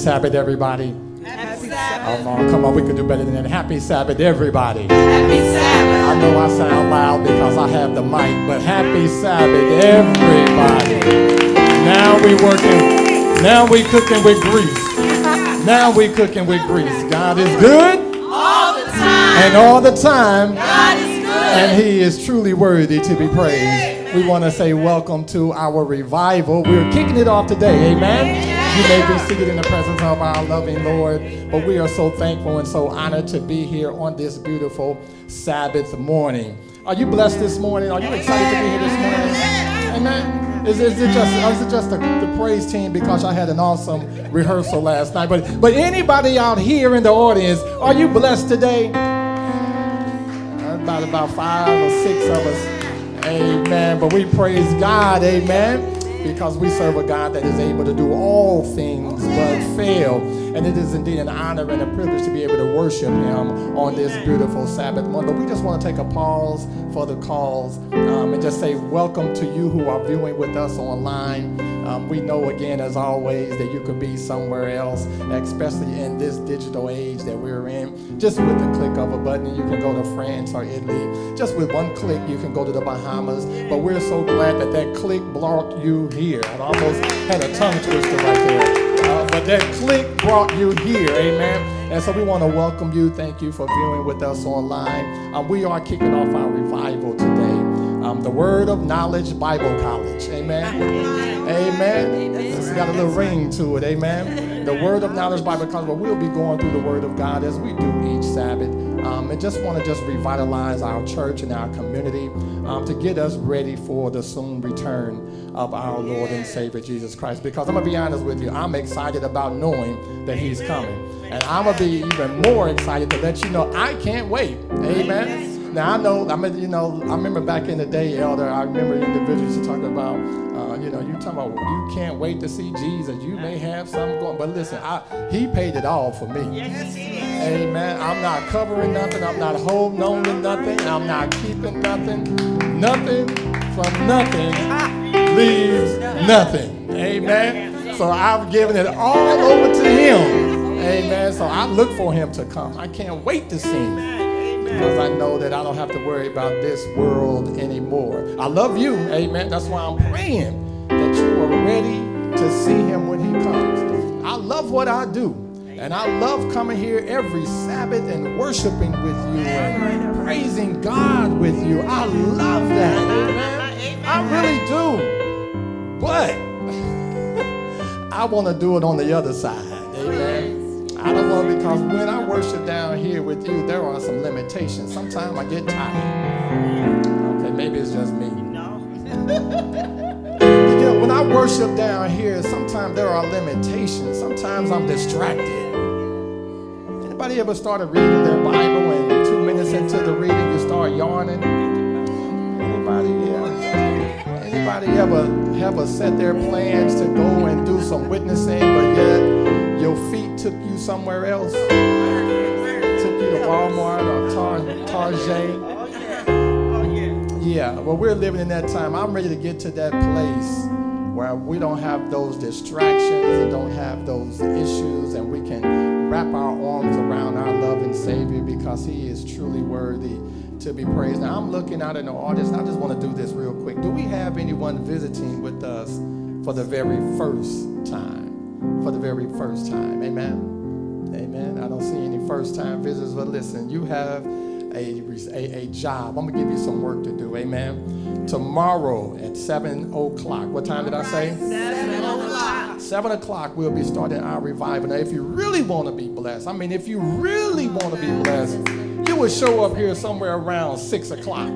Sabbath, everybody. Happy Sabbath. Come on, come on. We could do better than that. Happy Sabbath, everybody. Happy Sabbath. I know I sound loud because I have the mic, but happy Sabbath, everybody. Now we working. Now we cooking with grease. Now we cooking with grease. God is good, All the time. and all the time, God is good. and He is truly worthy to be praised. We want to say welcome to our revival. We're kicking it off today. Amen. You may be seated in the presence of our loving Lord, but we are so thankful and so honored to be here on this beautiful Sabbath morning. Are you blessed this morning? Are you excited to be here this morning? Amen. Is, is it just is it just the, the praise team because I had an awesome rehearsal last night? But but anybody out here in the audience, are you blessed today? about about five or six of us. Amen. But we praise God, amen, because we serve a God that is able to do all fail. And it is indeed an honor and a privilege to be able to worship Him on this beautiful Sabbath morning. But we just want to take a pause for the calls um, and just say welcome to you who are viewing with us online. Um, we know again, as always, that you could be somewhere else, especially in this digital age that we're in. Just with the click of a button, you can go to France or Italy. Just with one click, you can go to the Bahamas. But we're so glad that that click brought you here. I almost had a tongue twister right there. Uh, but that click brought you here, amen. And so we want to welcome you. Thank you for viewing with us online. Um, we are kicking off our revival today. Um, the Word of Knowledge Bible College, amen. Amen. It's got a little ring to it, amen. The Word of Knowledge Bible College, but we'll be going through the Word of God as we do each Sabbath. Um, and just want to just revitalize our church and our community um, to get us ready for the soon return of our Lord and Savior Jesus Christ. Because I'm gonna be honest with you, I'm excited about knowing that He's coming, and I'm gonna be even more excited to let you know I can't wait. Amen. Now I know, I mean, you know, I remember back in the day, Elder. I remember individuals talking about, uh, you know, you talking about you can't wait to see Jesus. You may have something going, but listen, I, He paid it all for me. Yes, he Amen. I'm not covering nothing. I'm not holding on to nothing. I'm not keeping nothing. Nothing from nothing leaves nothing. Amen. So I've given it all over to Him. Amen. So I look for Him to come. I can't wait to see Him because I know that I don't have to worry about this world anymore. I love you, amen. That's why I'm praying that you are ready to see him when he comes. I love what I do. And I love coming here every Sabbath and worshiping with you and praising God with you. I love that, amen. I really do. But I want to do it on the other side, amen. I don't want to because when I worship down here with you, there are some limitations. Sometimes I get tired. Okay, maybe it's just me. Know, when I worship down here, sometimes there are limitations. Sometimes I'm distracted. Anybody ever started reading their Bible and two minutes into the reading you start yawning? Anybody? Yeah. Anybody ever ever set their plans to go and do some witnessing, but yet your feet took you somewhere else? Took you to Walmart or Tar- Target? Yeah, well, we're living in that time. I'm ready to get to that place where we don't have those distractions and don't have those issues, and we can wrap our arms around our loving Savior because He is truly worthy to be praised. Now, I'm looking out in the audience, I just want to do this real quick. Do we have anyone visiting with us for the very first time? For the very first time. Amen. Amen. I don't see any first time visitors, but listen, you have a, a, a job. I'm going to give you some work to do. Amen. Tomorrow at 7 o'clock. What time did I say? 7 o'clock. 7 o'clock, we'll be starting our revival. Now, if you really want to be blessed, I mean, if you really want to be blessed, you would show up here somewhere around 6 o'clock.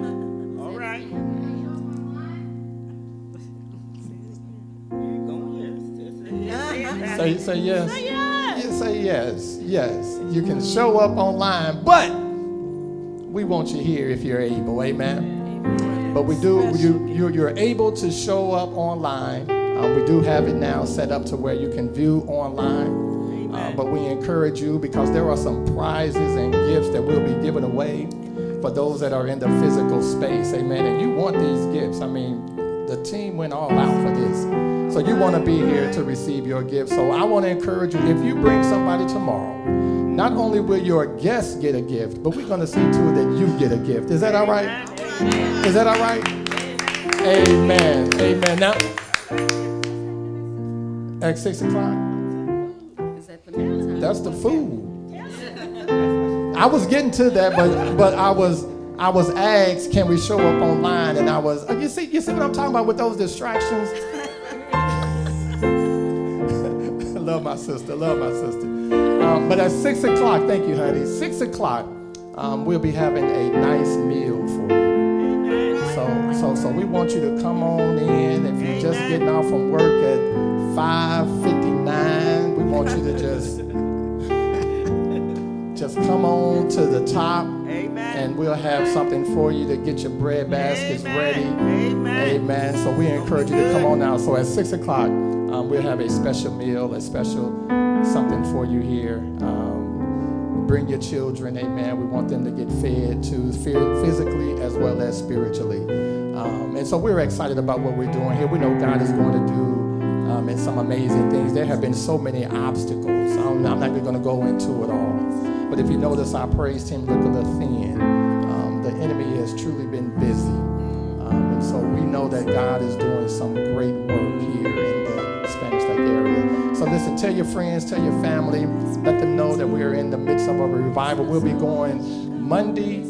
Say, say yes. You say yes. Yes. You can show up online, but we want you here if you're able. Amen. But we do, you, you, you're able to show up online. Uh, we do have it now set up to where you can view online. Uh, but we encourage you because there are some prizes and gifts that will be given away for those that are in the physical space. Amen. And you want these gifts. I mean, the team went all out for this. So you want to be here to receive your gift. So I want to encourage you, if you bring somebody tomorrow, not only will your guests get a gift, but we're going to see to it that you get a gift. Is that all right? Is that all right? Amen. Amen. Now, at six o'clock, Is that the meantime? that's the food. I was getting to that, but but I was I was asked, can we show up online? And I was, you see, you see what I'm talking about with those distractions. Love my sister, love my sister. Um, but at six o'clock, thank you, honey. Six o'clock, um, we'll be having a nice meal for you. So, so, so we want you to come on in. If you're just getting off from work at 5:59, we want you to just just come on to the top, and we'll have something for you to get your bread baskets ready. Amen. So we encourage you to come on now. So at six o'clock, um, we'll have a special meal, a special something for you here. Um, bring your children, amen. We want them to get fed too, phy- physically as well as spiritually. Um, and so we're excited about what we're doing here. We know God is going to do um, and some amazing things. There have been so many obstacles. I'm, I'm not going to go into it all. But if you notice, our praise team look a little thin. Um, the enemy has truly been busy. Um, and so we know that God is doing some great work here in the Spanish Lake area. So listen, tell your friends, tell your family, let them know that we are in the midst of a revival. We'll be going Monday,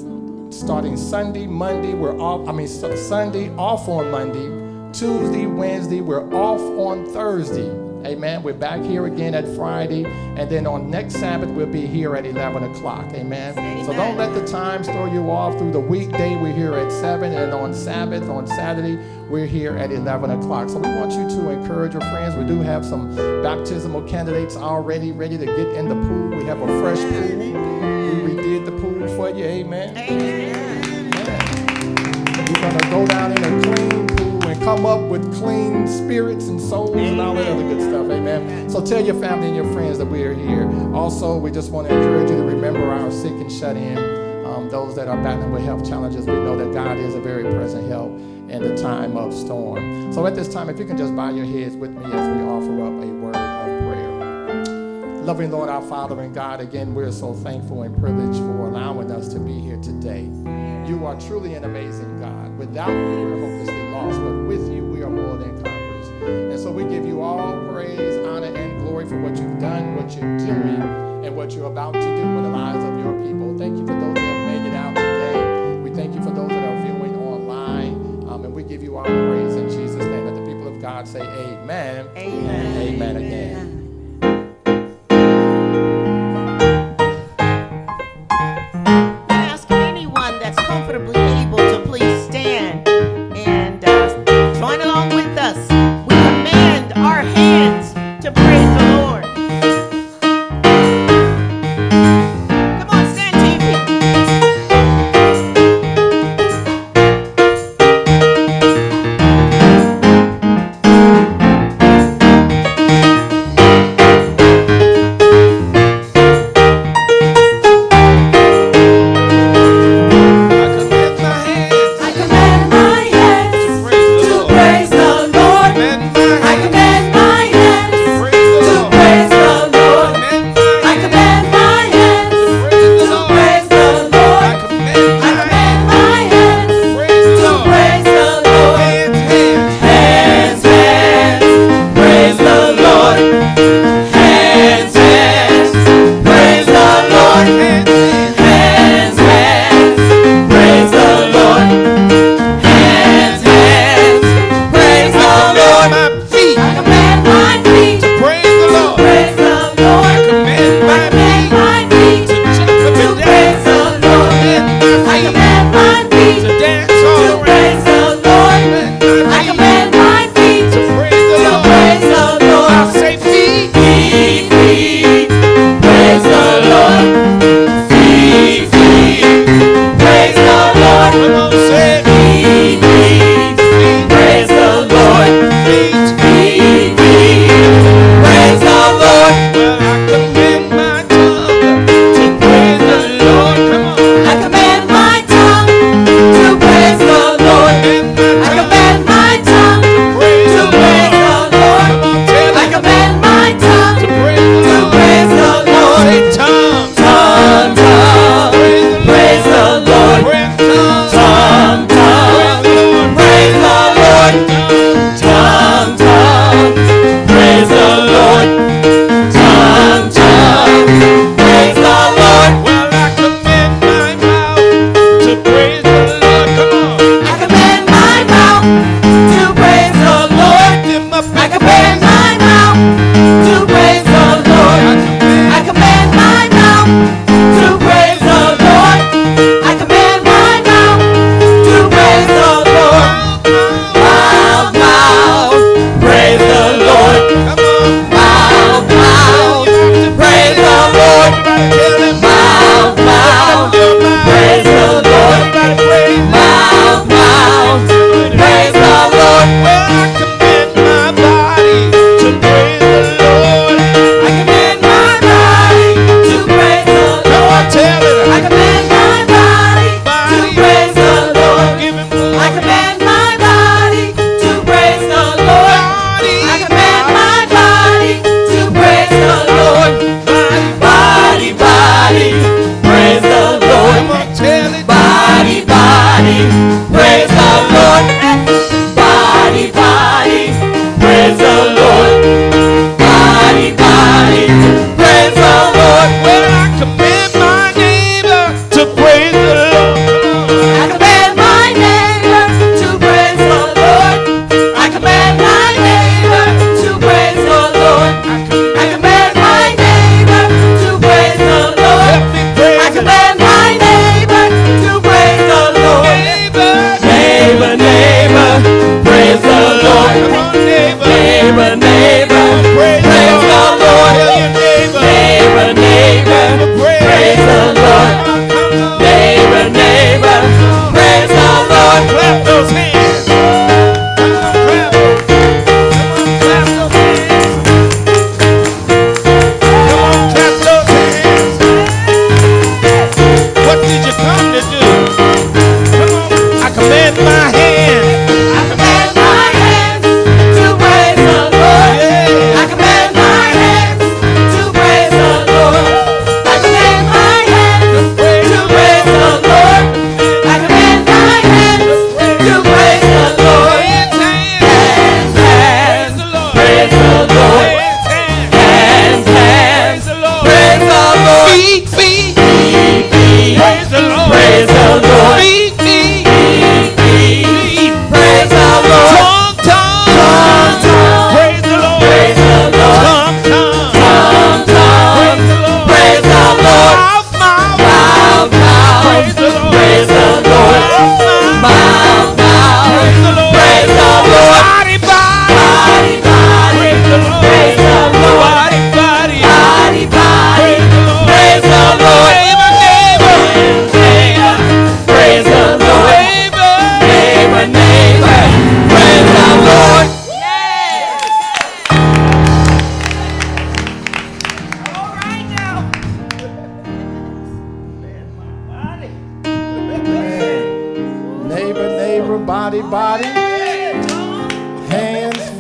starting Sunday, Monday, we're off, I mean, Sunday, off on Monday, Tuesday, Wednesday, we're off on Thursday. Amen. We're back here again at Friday. And then on next Sabbath, we'll be here at 11 o'clock. Amen. So don't let the times throw you off. Through the weekday, we're here at 7. And on Sabbath, on Saturday, we're here at 11 o'clock. So we want you to encourage your friends. We do have some baptismal candidates already ready to get in the pool. We have a fresh pool. We redid the pool for you. Amen. Amen. You're going to go down in a clean pool come up with clean spirits and souls and all that other good stuff. Amen. So tell your family and your friends that we are here. Also, we just want to encourage you to remember our sick and shut in. Um, those that are battling with health challenges, we know that God is a very present help in the time of storm. So at this time, if you can just bow your heads with me as we offer up a word of prayer. Loving Lord, our Father and God, again, we're so thankful and privileged for allowing us to be here today. You are truly an amazing God. Without you, we're hopelessly lost, but with you, we are more than conquerors. And so we give you all praise, honor, and glory for what you've done, what you're doing, and what you're about to do in the lives of your people. Thank you for those that have made it out today. We thank you for those that are viewing online. Um, and we give you our praise in Jesus' name. Let the people of God say amen. Amen. Amen again.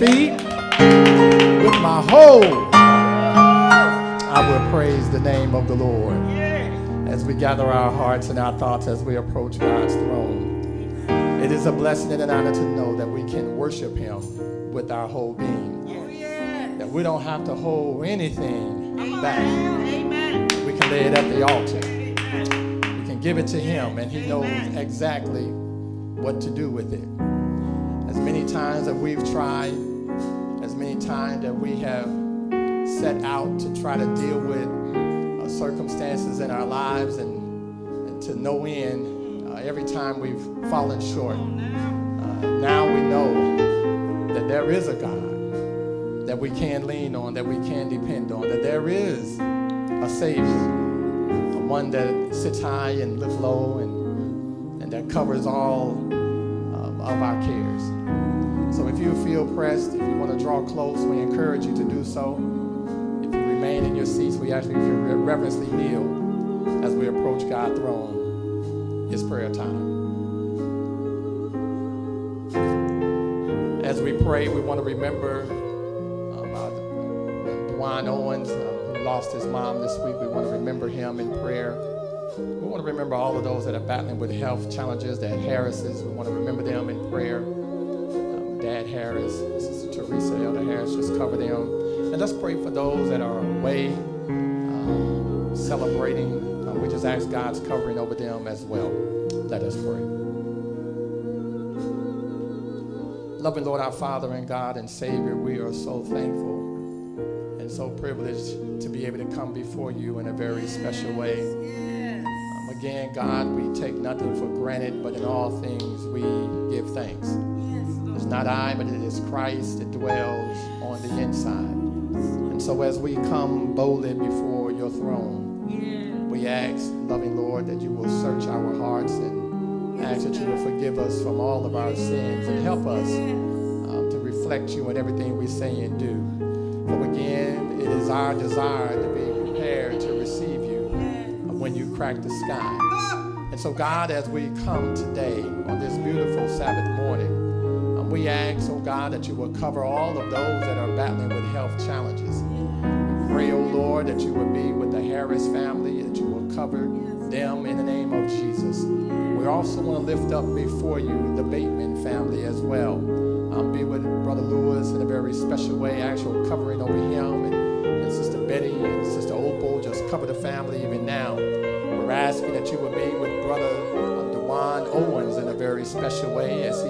Feet, with my whole, I will praise the name of the Lord as we gather our hearts and our thoughts as we approach God's throne. It is a blessing and an honor to know that we can worship Him with our whole being. That we don't have to hold anything back. We can lay it at the altar. We can give it to Him, and He knows exactly what to do with it. As many times that we've tried, as many times that we have set out to try to deal with uh, circumstances in our lives and, and to no end, uh, every time we've fallen short, uh, now we know that there is a God that we can lean on, that we can depend on, that there is a Savior, one that sits high and looks low and, and that covers all of our cares. You feel pressed, if you want to draw close, we encourage you to do so. If you remain in your seats, we to reverently kneel as we approach God's throne. It's prayer time. As we pray, we want to remember um, Owens, uh, who lost his mom this week. We want to remember him in prayer. We want to remember all of those that are battling with health challenges, that Harrises. We want to remember them in prayer. Um, Dad Harris, Sister Teresa, Elder Harris, just cover them. And let's pray for those that are away, uh, celebrating. Uh, we just ask God's covering over them as well. Let us pray. Loving Lord, our Father and God and Savior, we are so thankful and so privileged to be able to come before you in a very special way. Um, again, God, we take nothing for granted, but in all things we give thanks. Not I, but it is Christ that dwells on the inside. And so as we come boldly before your throne, we ask, loving Lord, that you will search our hearts and ask that you will forgive us from all of our sins and help us um, to reflect you in everything we say and do. For again, it is our desire to be prepared to receive you when you crack the sky. And so, God, as we come today on this beautiful Sabbath morning, um, we ask, oh God, that you will cover all of those that are battling with health challenges. Pray, oh Lord, that you will be with the Harris family, that you will cover them in the name of Jesus. We also want to lift up before you the Bateman family as well. Um, be with Brother Lewis in a very special way, actual covering over him and, and Sister Betty and Sister Opal. Just cover the family even now. We're asking that you would be very special way as he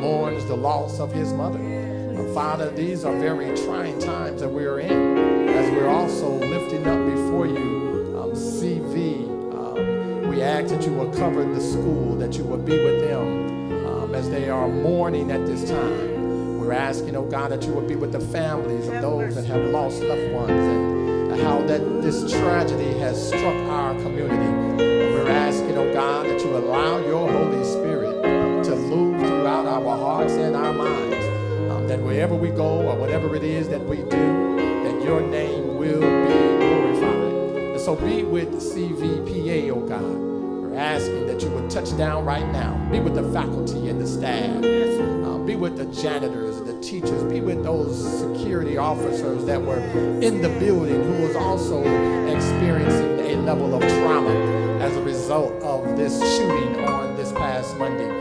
mourns the loss of his mother. Uh, Father, these are very trying times that we're in as we're also lifting up before you um, CV um, we ask that you will cover the school, that you will be with them um, as they are mourning at this time. We're asking, oh God, that you will be with the families of those that have lost loved ones and how that this tragedy has struck our community. We're asking, oh God, that you allow your Holy Spirit hearts and our minds. Um, that wherever we go or whatever it is that we do, that your name will be glorified. And so be with CVPA, oh God. We're asking that you would touch down right now. Be with the faculty and the staff. Uh, be with the janitors, the teachers. Be with those security officers that were in the building who was also experiencing a level of trauma as a result of this shooting on this past Monday.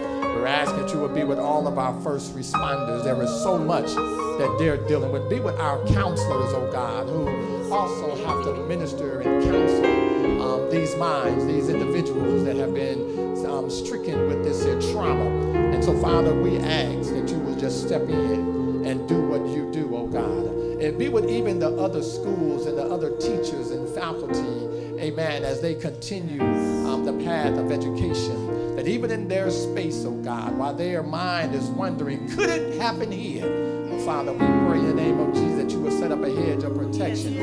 You would be with all of our first responders. There is so much that they're dealing with. Be with our counselors, oh God, who also have to minister and counsel um, these minds, these individuals that have been um, stricken with this here trauma. And so, Father, we ask that you will just step in and do what you do, oh God. And be with even the other schools and the other teachers and faculty, amen, as they continue um, the path of education. That even in their space, oh God, while their mind is wondering, could it happen here? Oh, Father, we pray in the name of Jesus that you will set up a hedge of protection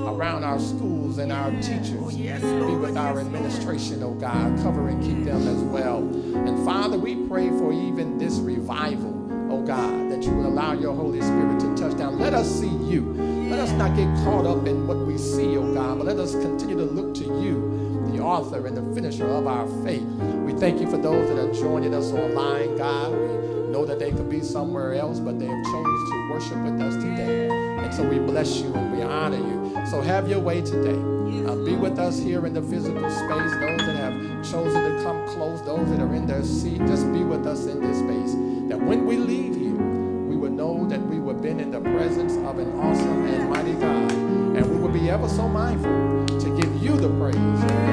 around our schools and our teachers. Be with our administration, oh God, cover and keep them as well. And Father, we pray for even this revival oh God, that you will allow your Holy Spirit to touch down. Let us see you. Let us not get caught up in what we see, oh God, but let us continue to look to you, the author and the finisher of our faith. We thank you for those that are joining us online, God. We know that they could be somewhere else, but they have chosen to worship with us today. And so we bless you and we honor you. So have your way today. Uh, be with us here in the physical space. Those that have chosen to come close, those that are in their seat, just be with us in this space. That when we leave here, we will know that we have been in the presence of an awesome and mighty God. And we will be ever so mindful to give you the praise,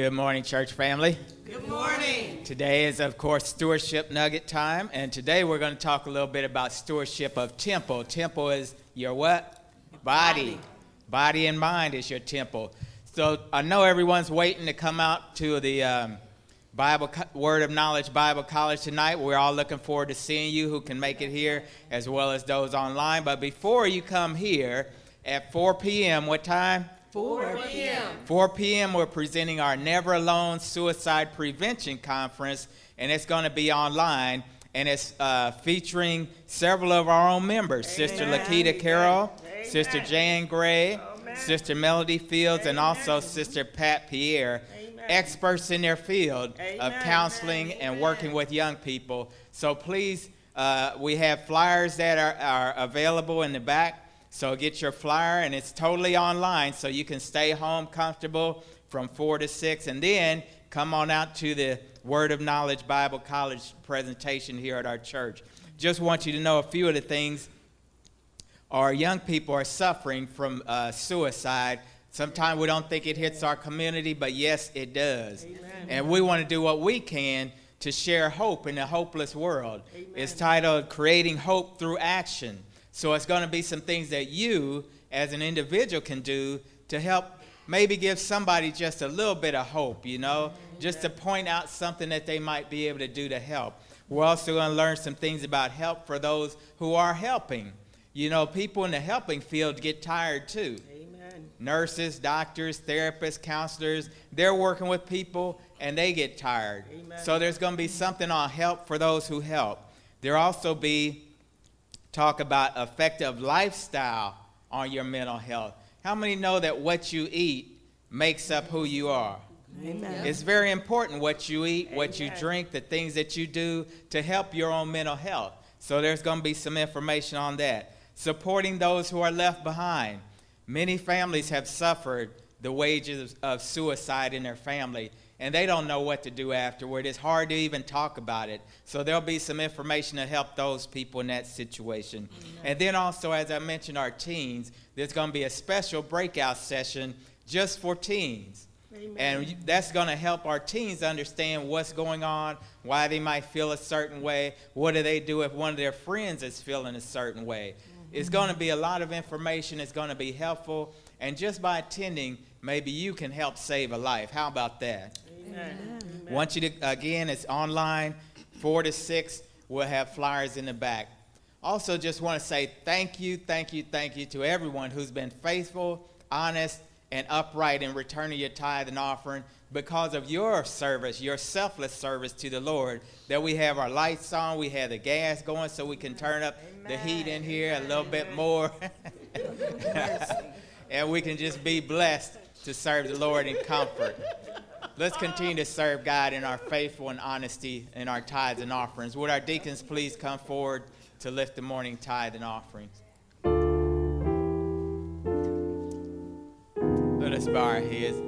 Good morning, church family. Good morning. Today is, of course, stewardship nugget time, and today we're going to talk a little bit about stewardship of temple. Temple is your what? Body. Body and mind is your temple. So I know everyone's waiting to come out to the um, Bible Word of Knowledge Bible College tonight. We're all looking forward to seeing you who can make it here, as well as those online. But before you come here at 4 p.m., what time? 4 p.m. 4 p.m., we're presenting our Never Alone Suicide Prevention Conference, and it's going to be online, and it's uh, featuring several of our own members Sister Lakita Carroll, Amen. Sister Jan Gray, Amen. Sister Melody Fields, and also Sister Pat Pierre, experts in their field of Amen. counseling and working with young people. So please, uh, we have flyers that are, are available in the back. So get your flyer, and it's totally online, so you can stay home comfortable from 4 to 6. And then come on out to the Word of Knowledge Bible College presentation here at our church. Just want you to know a few of the things our young people are suffering from uh, suicide. Sometimes we don't think it hits our community, but yes, it does. And we want to do what we can to share hope in a hopeless world. It's titled Creating Hope Through Action. So it's going to be some things that you, as an individual, can do to help maybe give somebody just a little bit of hope, you know, just to point out something that they might be able to do to help. We're also going to learn some things about help for those who are helping. You know, people in the helping field get tired too. Amen. Nurses, doctors, therapists, counselors, they're working with people and they get tired. Amen. So there's going to be something on help for those who help. There'll also be talk about effective lifestyle on your mental health. How many know that what you eat makes up who you are? Amen. It's very important what you eat, what you drink, the things that you do to help your own mental health. So there's going to be some information on that. Supporting those who are left behind. Many families have suffered the wages of suicide in their family, and they don't know what to do afterward. It's hard to even talk about it. So there'll be some information to help those people in that situation. And then also, as I mentioned, our teens, there's going to be a special breakout session just for teens. Amen. And that's going to help our teens understand what's going on, why they might feel a certain way, what do they do if one of their friends is feeling a certain way. Mm-hmm. It's going to be a lot of information, it's going to be helpful, and just by attending, maybe you can help save a life. How about that? Amen. Want you to, again, it's online, 4 to 6. We'll have flyers in the back. Also, just want to say thank you, thank you, thank you to everyone who's been faithful, honest, and upright in returning your tithe and offering because of your service, your selfless service to the Lord. That we have our lights on, we have the gas going so we can turn up the heat in here a little bit more. and we can just be blessed to serve the Lord in comfort. Let's continue to serve God in our faithful and honesty in our tithes and offerings. Would our deacons please come forward to lift the morning tithe and offerings? Let us bow our heads.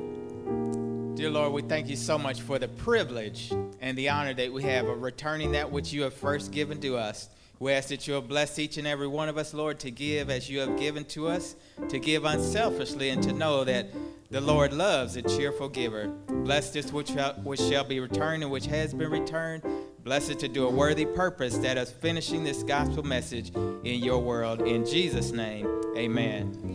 Dear Lord, we thank you so much for the privilege and the honor that we have of returning that which you have first given to us. We ask that you will bless each and every one of us, Lord, to give as you have given to us, to give unselfishly, and to know that the Lord loves a cheerful giver. Bless this which shall, be returned and which has been returned. Bless it to do a worthy purpose that is finishing this gospel message in your world. In Jesus' name. Amen.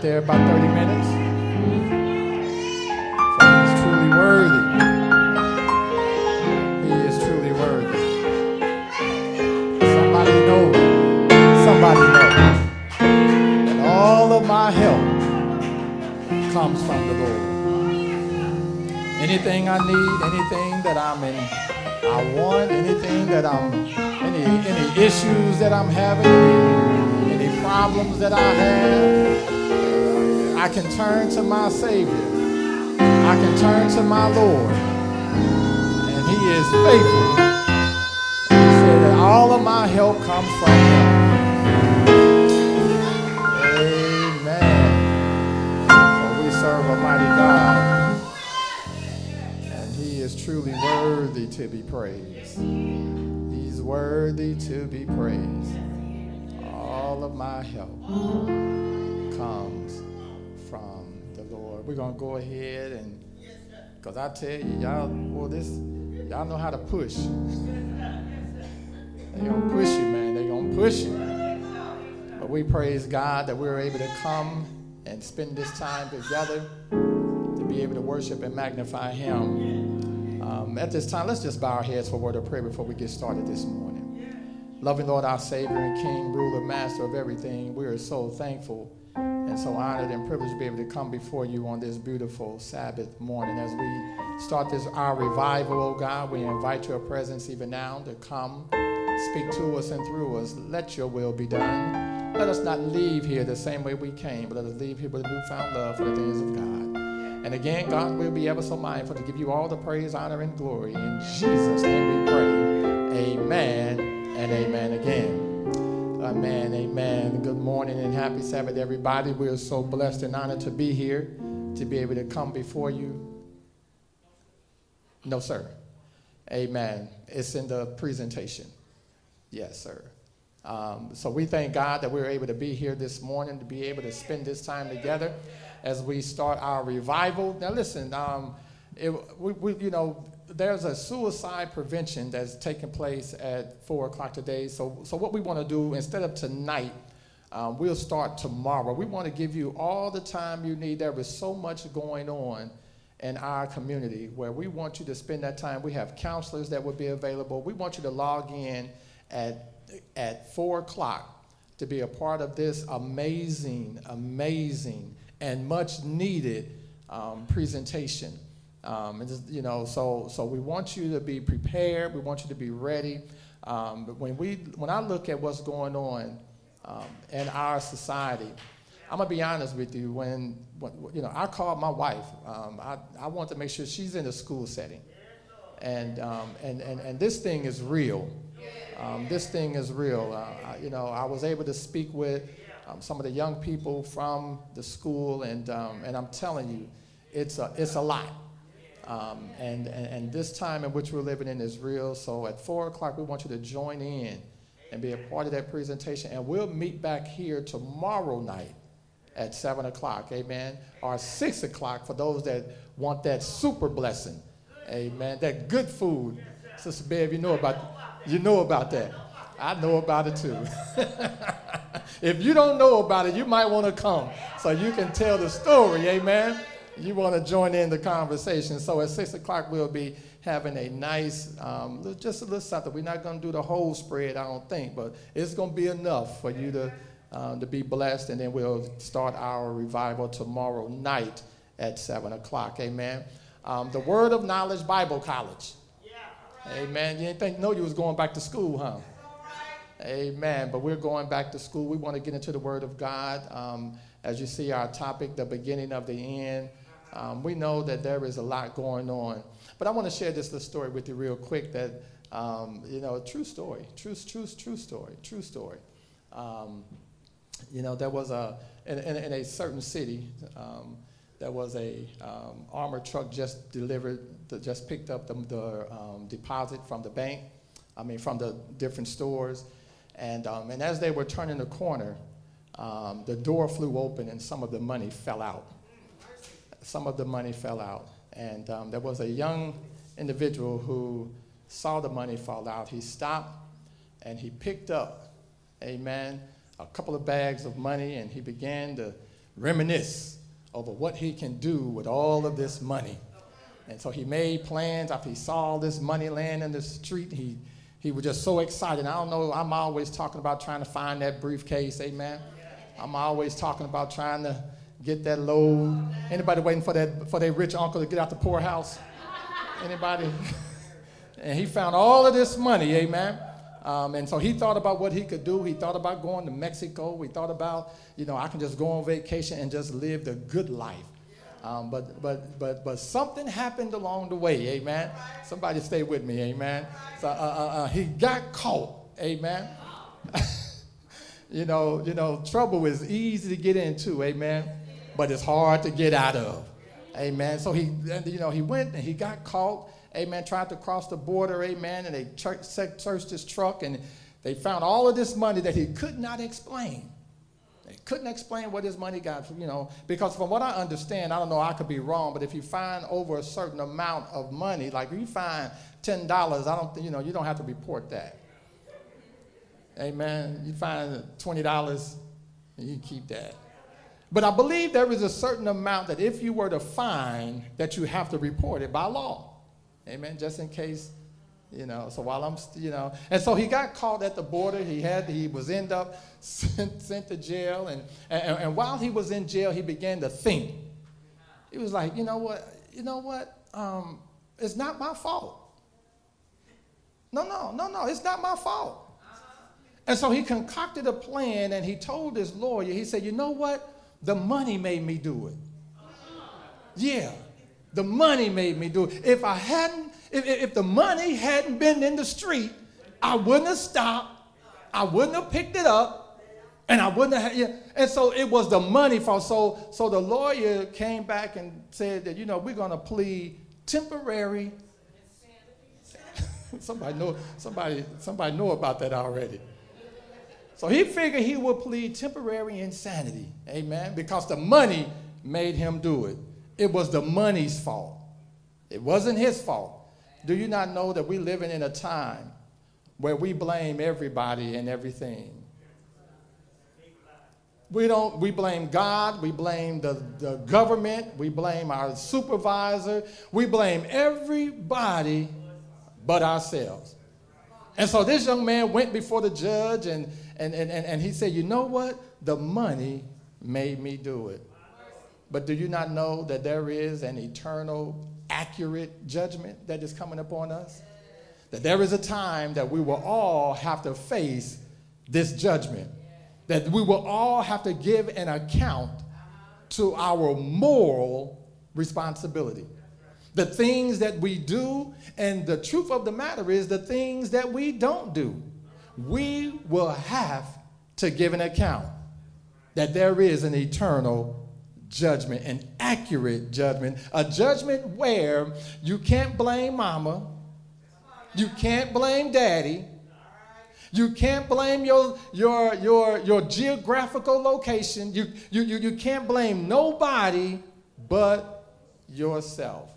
There about We're gonna go ahead and, cause I tell you, y'all, well, this, y'all know how to push. They gonna push you, man. They gonna push you. But we praise God that we were able to come and spend this time together to be able to worship and magnify Him. Um, at this time, let's just bow our heads for a word of prayer before we get started this morning. Loving Lord, our Savior and King, ruler, master of everything, we are so thankful and so honored and privileged to be able to come before you on this beautiful Sabbath morning. As we start this our revival, oh God, we invite your presence even now to come, speak to us and through us. Let your will be done. Let us not leave here the same way we came, but let us leave here with a newfound love for the things of God. And again, God will be ever so mindful to give you all the praise, honor, and glory. In Jesus' name we pray. Amen and amen again. Amen, amen. Good morning and happy Sabbath, everybody. We are so blessed and honored to be here, to be able to come before you. No, sir. Amen. It's in the presentation. Yes, sir. Um, so we thank God that we are able to be here this morning, to be able to spend this time together as we start our revival. Now, listen, um, it, we, we, you know, there's a suicide prevention that's taking place at four o'clock today. So, so what we want to do instead of tonight, um, we'll start tomorrow. We want to give you all the time you need. There is so much going on in our community where we want you to spend that time. We have counselors that will be available. We want you to log in at at four o'clock to be a part of this amazing, amazing, and much needed um, presentation Um, and just, you know, so so we want you to be prepared. We want you to be ready. Um, but when we when I look at what's going on um, in our society, I'm gonna be honest with you. When, when you know, I called my wife. Um, I I want to make sure she's in a school setting, and um, and and and this thing is real. Um, this thing is real. Uh, I, you know, I was able to speak with some of the young people from the school, and and I'm telling you, it's a it's a lot. Um, and, and, and this time in which we're living in is real. So at 4 o'clock, we want you to join in and be a part of that presentation. And we'll meet back here tomorrow night at 7 o'clock. Amen. Or 6 o'clock for those that want that super blessing. Amen. That good food. Sister Bev, you know about, you know about that. I know about it too. if you don't know about it, you might want to come so you can tell the story. Amen you want to join in the conversation. So at 6 o'clock, we'll be having a nice, um, just a little something. We're not going to do the whole spread, I don't think, but it's going to be enough for you to, um, to be blessed. And then we'll start our revival tomorrow night at 7 o'clock. Amen. Um, the Word of Knowledge Bible College. Amen. You didn't think, know you was going back to school, huh? Amen. But we're going back to school. We want to get into the Word of God. Um, as you see, our topic, the beginning of the end. Um, we know that there is a lot going on. But I want to share this little story with you real quick that, um, you know, a true story, true, true, true story, true story. Um, you know, there was a, in, in, in a certain city, um, there was a um, armored truck just delivered, just picked up the, the um, deposit from the bank, I mean, from the different stores. And, and as they were turning the corner, the door flew open and some of the money fell out some of the money fell out. And um, there was a young individual who saw the money fall out. He stopped and he picked up, amen, a couple of bags of money and he began to reminisce over what he can do with all of this money. And so he made plans after he saw all this money laying in the street. He, he was just so excited. I don't know, I'm always talking about trying to find that briefcase, amen. I'm always talking about trying to get that load. Anybody waiting for that for their rich uncle to get out the poorhouse? Anybody? and he found all of this money, amen. Um, and so he thought about what he could do. He thought about going to Mexico. He thought about, you know, I can just go on vacation and just live the good life. Um, but, but, but, but something happened along the way, amen. Somebody stay with me, amen. So uh, uh, uh, he got caught, amen. you know, you know, trouble is easy to get into, amen but it's hard to get out of. Amen. So he, you know, he went and he got caught. Amen. Tried to cross the border. Amen. And they searched his truck and they found all of this money that he could not explain. They couldn't explain what his money got you know, because from what I understand, I don't know, I could be wrong, but if you find over a certain amount of money, like if you find $10, I don't, you know, you don't have to report that. Amen. You find $20, you keep that. But I believe there is a certain amount that if you were to find, that you have to report it by law. Amen. Just in case, you know. So while I'm, you know, and so he got caught at the border. He had, he was end up sent, sent to jail, and, and and while he was in jail, he began to think. He was like, you know what, you know what, um, it's not my fault. No, no, no, no, it's not my fault. And so he concocted a plan, and he told his lawyer. He said, you know what the money made me do it. Yeah, the money made me do it. If I hadn't, if, if the money hadn't been in the street, I wouldn't have stopped. I wouldn't have picked it up, and I wouldn't have. Yeah. And so it was the money for. So so the lawyer came back and said that you know we're going to plead temporary. somebody know somebody somebody know about that already. So he figured he would plead temporary insanity. Amen. Because the money made him do it. It was the money's fault. It wasn't his fault. Do you not know that we're living in a time where we blame everybody and everything? We don't we blame God, we blame the, the government, we blame our supervisor, we blame everybody but ourselves. And so this young man went before the judge and, and, and, and he said, You know what? The money made me do it. But do you not know that there is an eternal, accurate judgment that is coming upon us? That there is a time that we will all have to face this judgment. That we will all have to give an account to our moral responsibility. The things that we do, and the truth of the matter is the things that we don't do. We will have to give an account that there is an eternal judgment, an accurate judgment, a judgment where you can't blame mama, you can't blame daddy, you can't blame your, your, your, your geographical location, you, you, you, you can't blame nobody but yourself.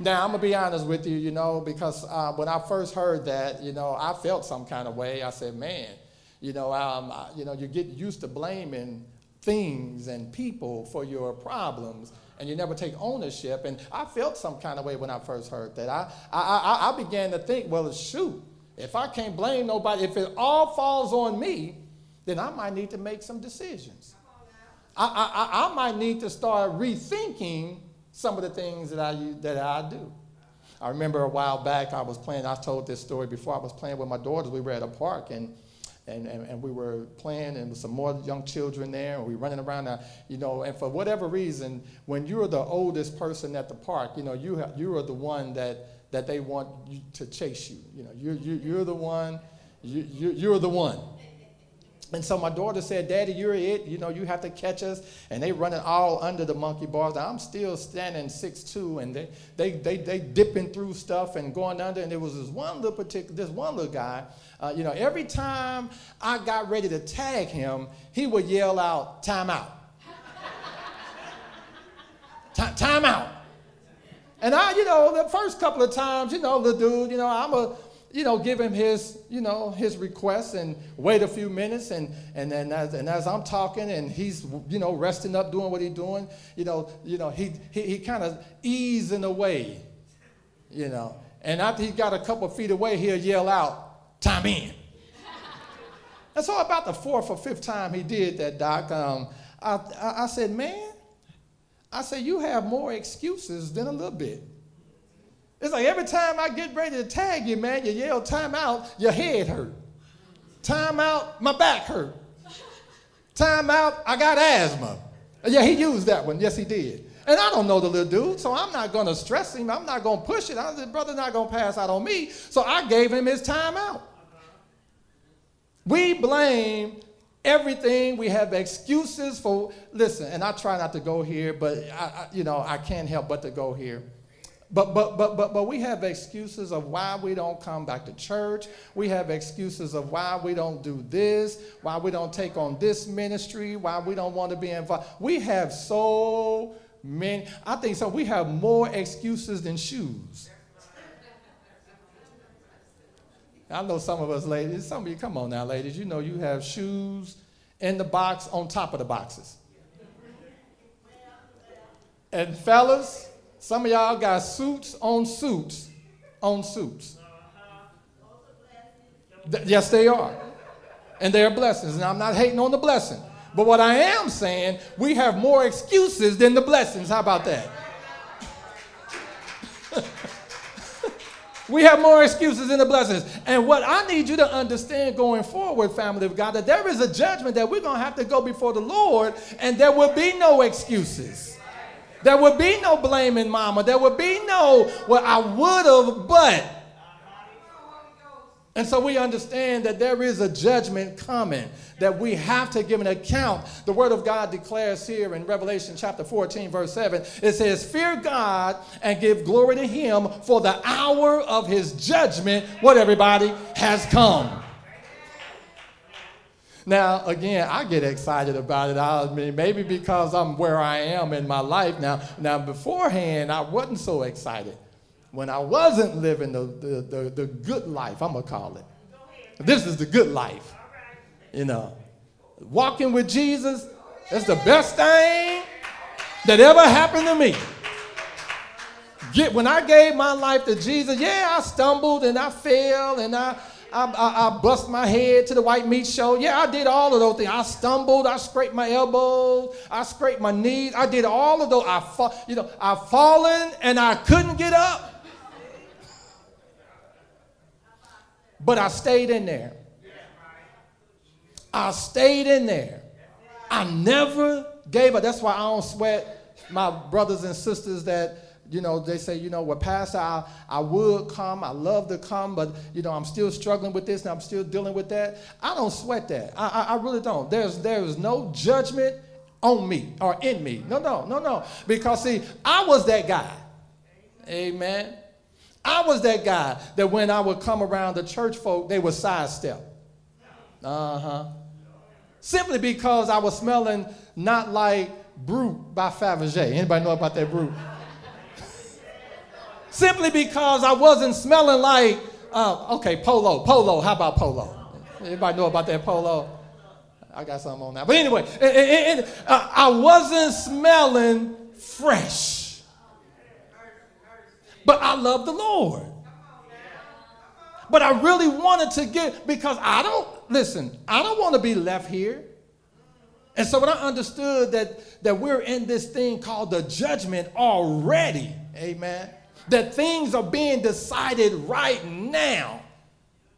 Now, I'm going to be honest with you, you know, because uh, when I first heard that, you know, I felt some kind of way. I said, man, you know, um, you know, you get used to blaming things and people for your problems and you never take ownership. And I felt some kind of way when I first heard that. I, I, I, I began to think, well, shoot, if I can't blame nobody, if it all falls on me, then I might need to make some decisions. I, I, I might need to start rethinking some of the things that I, that I do. I remember a while back I was playing, I told this story before, I was playing with my daughters. We were at a park and and, and, and we were playing and some more young children there and we were running around now, you know and for whatever reason when you're the oldest person at the park you know you, have, you are the one that, that they want you to chase you you know you're, you're, you're the one you, you, you're the one and so my daughter said, Daddy, you're it. You know, you have to catch us. And they running all under the monkey bars. I'm still standing 6'2", and they, they, they, they dipping through stuff and going under. And there was this one little particular, this one little guy, uh, you know, every time I got ready to tag him, he would yell out, time out. time out. And I, you know, the first couple of times, you know, the dude, you know, I'm a, you know, give him his, you know, his request and wait a few minutes. And, and then as, and as I'm talking and he's, you know, resting up, doing what he's doing, you know, you know, he, he, he kind of easing away, you know. And after he got a couple feet away, he'll yell out, time in. and so about the fourth or fifth time he did that, Doc, um, I, I, I said, man, I said, you have more excuses than a little bit. It's like every time I get ready to tag you, man, you yell time out, your head hurt. Time out, my back hurt. Time out, I got asthma. Yeah, he used that one. Yes, he did. And I don't know the little dude, so I'm not going to stress him. I'm not going to push it. Said, brother's not going to pass out on me. So I gave him his time out. We blame everything. We have excuses for, listen, and I try not to go here, but I, I, you know, I can't help but to go here. But, but, but, but, but we have excuses of why we don't come back to church. We have excuses of why we don't do this, why we don't take on this ministry, why we don't want to be involved. We have so many. I think so. We have more excuses than shoes. I know some of us ladies, some of you, come on now, ladies, you know you have shoes in the box on top of the boxes. And fellas, some of y'all got suits on suits on suits. Yes, they are. And they are blessings. And I'm not hating on the blessing. But what I am saying, we have more excuses than the blessings. How about that? we have more excuses than the blessings. And what I need you to understand going forward, family of God, that there is a judgment that we're going to have to go before the Lord, and there will be no excuses. There would be no blaming mama. There would be no, well, I would have, but. And so we understand that there is a judgment coming, that we have to give an account. The Word of God declares here in Revelation chapter 14, verse 7, it says, Fear God and give glory to Him, for the hour of His judgment, what everybody, has come. Now, again, I get excited about it. I mean, maybe because I'm where I am in my life now. Now, beforehand, I wasn't so excited. When I wasn't living the, the, the, the good life, I'm going to call it. This is the good life. You know, walking with Jesus, is the best thing that ever happened to me. Get, when I gave my life to Jesus, yeah, I stumbled and I fell and I I, I, I bust my head to the white meat show. Yeah, I did all of those things. I stumbled. I scraped my elbows. I scraped my knees. I did all of those. I, fa- you know, I fallen and I couldn't get up. But I stayed in there. I stayed in there. I never gave up. That's why I don't sweat my brothers and sisters that you know, they say, you know, well, Pastor, I, I would come, I love to come, but, you know, I'm still struggling with this and I'm still dealing with that. I don't sweat that. I, I, I really don't. There's, there's no judgment on me or in me. No, no, no, no. Because, see, I was that guy. Amen. I was that guy that when I would come around the church folk, they would sidestep. Uh huh. Simply because I was smelling not like Brut by Fabergé. Anybody know about that Brut? Simply because I wasn't smelling like, uh, okay, polo, polo. How about polo? Anybody know about that polo? I got something on that. But anyway, it, it, it, uh, I wasn't smelling fresh. But I love the Lord. But I really wanted to get, because I don't, listen, I don't want to be left here. And so when I understood that, that we're in this thing called the judgment already, amen, that things are being decided right now.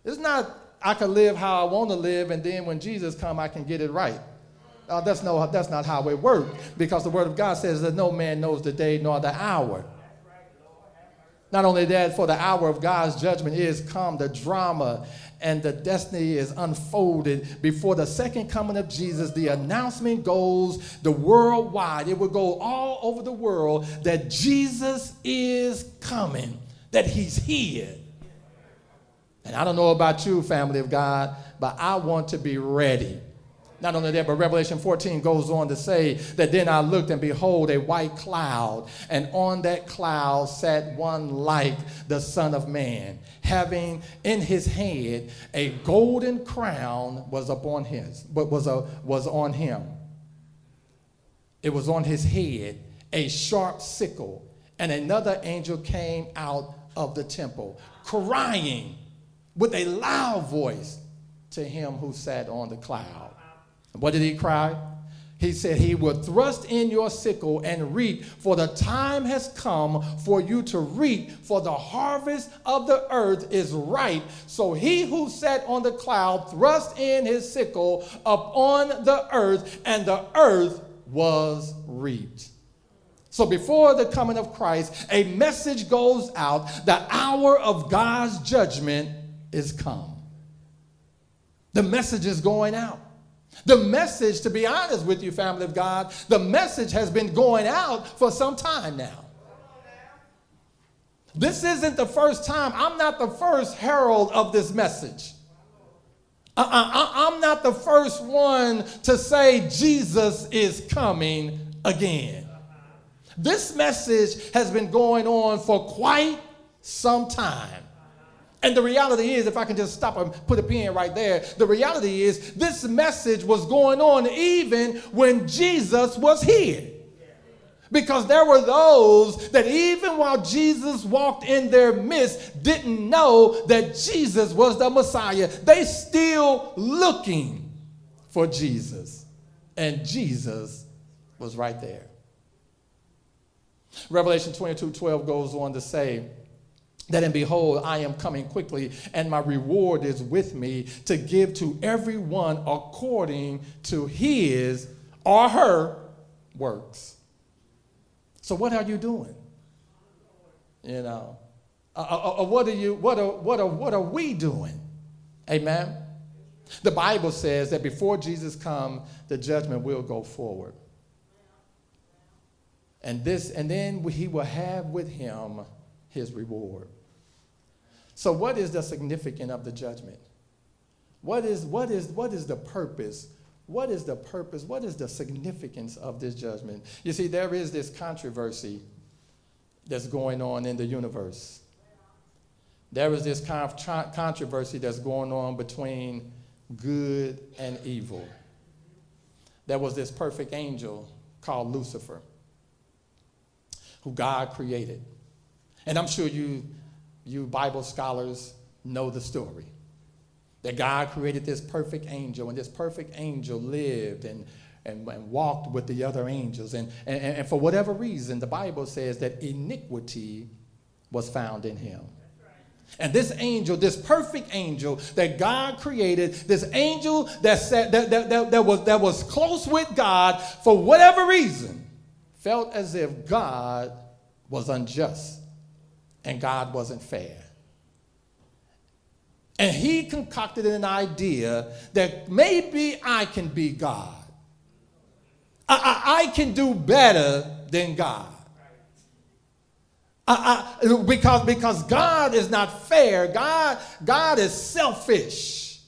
It's not I can live how I want to live, and then when Jesus come, I can get it right. Uh, that's, no, that's not how it works, because the Word of God says that no man knows the day nor the hour. Not only that, for the hour of God's judgment is come, the drama and the destiny is unfolded before the second coming of Jesus. The announcement goes the worldwide, it will go all over the world that Jesus is coming, that he's here. And I don't know about you, family of God, but I want to be ready. Not only that, but Revelation 14 goes on to say that then I looked and behold a white cloud, and on that cloud sat one like the Son of Man, having in his head a golden crown was upon his, but was, a, was on him. It was on his head a sharp sickle, and another angel came out of the temple, crying with a loud voice to him who sat on the cloud. What did he cry? He said, He will thrust in your sickle and reap, for the time has come for you to reap, for the harvest of the earth is ripe. So he who sat on the cloud thrust in his sickle upon the earth, and the earth was reaped. So before the coming of Christ, a message goes out the hour of God's judgment is come. The message is going out. The message, to be honest with you, family of God, the message has been going out for some time now. This isn't the first time. I'm not the first herald of this message. Uh-uh, I, am not the first one to say Jesus is coming again. This message has been going on for quite some time. And the reality is, if I can just stop and put a pin right there, the reality is this message was going on even when Jesus was here. Because there were those that even while Jesus walked in their midst didn't know that Jesus was the Messiah. They still looking for Jesus. And Jesus was right there. Revelation 22 12 goes on to say, that and behold, I am coming quickly, and my reward is with me to give to everyone according to his or her works. So, what are you doing? You know, uh, uh, uh, what are you? What are what are what are we doing? Amen. The Bible says that before Jesus come, the judgment will go forward. And this, and then he will have with him his reward. So, what is the significance of the judgment? What is, what is, what is the purpose? What is the purpose? What is the significance of this judgment? You see, there is this controversy that's going on in the universe. There is this controversy that's going on between good and evil. There was this perfect angel called Lucifer, who God created. And I'm sure you you Bible scholars know the story. That God created this perfect angel, and this perfect angel lived and, and, and walked with the other angels. And, and, and for whatever reason, the Bible says that iniquity was found in him. And this angel, this perfect angel that God created, this angel that, said, that, that, that, that, was, that was close with God, for whatever reason, felt as if God was unjust and God wasn't fair. And he concocted an idea that maybe I can be God. I, I, I can do better than God. I, because, because God is not fair. God, God is selfish.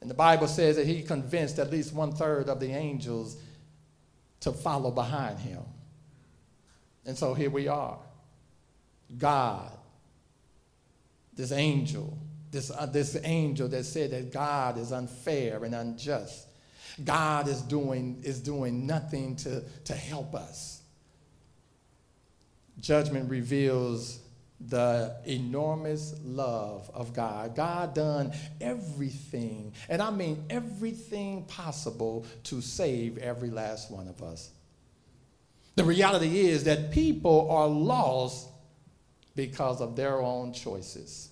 And the Bible says that he convinced at least one third of the angels to follow behind him. And so here we are. God, this angel, this, uh, this angel that said that God is unfair and unjust. God is doing, is doing nothing to, to help us. Judgment reveals the enormous love of God. God done everything, and I mean everything possible to save every last one of us. The reality is that people are lost because of their own choices.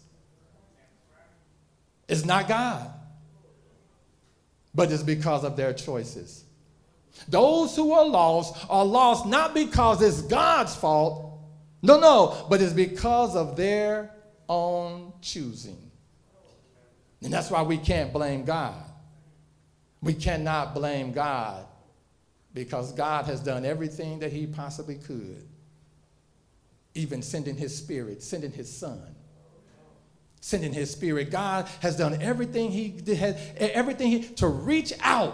It's not God, but it's because of their choices. Those who are lost are lost not because it's God's fault. No, no, but it's because of their own choosing. And that's why we can't blame God. We cannot blame God because God has done everything that He possibly could, even sending His Spirit, sending His Son sending his spirit. God has done everything he did, everything he, to reach out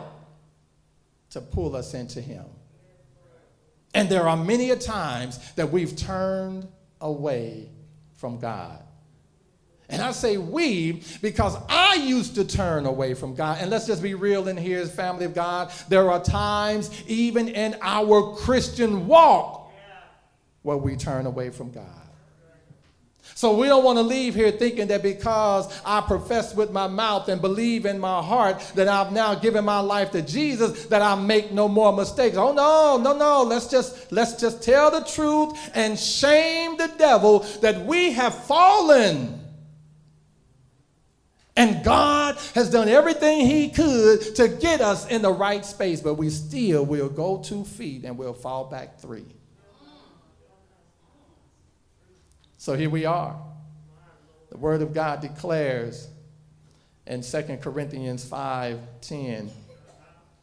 to pull us into him. And there are many a times that we've turned away from God. And I say we because I used to turn away from God. And let's just be real in here, family of God. There are times, even in our Christian walk, where we turn away from God. So we don't want to leave here thinking that because I profess with my mouth and believe in my heart that I've now given my life to Jesus that I make no more mistakes. Oh no, no, no. Let's just let's just tell the truth and shame the devil that we have fallen. And God has done everything he could to get us in the right space, but we still will go two feet and we'll fall back three. So here we are. The Word of God declares in 2 Corinthians 5:10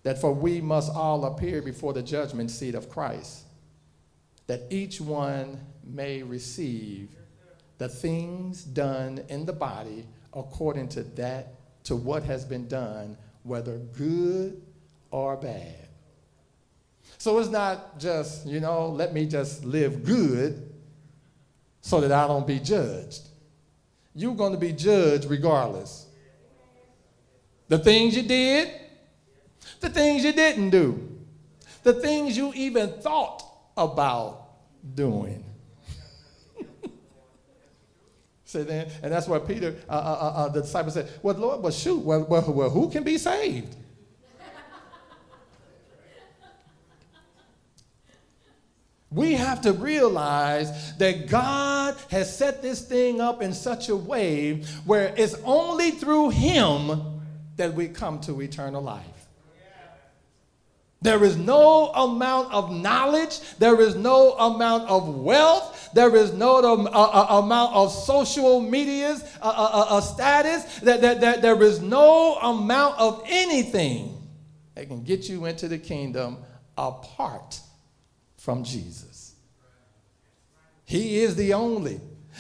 that for we must all appear before the judgment seat of Christ, that each one may receive the things done in the body according to that to what has been done, whether good or bad. So it's not just, you know, let me just live good so that I don't be judged. You're going to be judged regardless. The things you did, the things you didn't do, the things you even thought about doing. Say then, and that's what Peter, uh, uh, uh, uh, the disciple said, Well, Lord, but shoot, well, well, well who can be saved? We have to realize that God has set this thing up in such a way where it's only through Him that we come to eternal life. There is no amount of knowledge, there is no amount of wealth, there is no uh, uh, amount of social media's uh, uh, uh, status, that, that, that there is no amount of anything that can get you into the kingdom apart from Jesus. He is the only.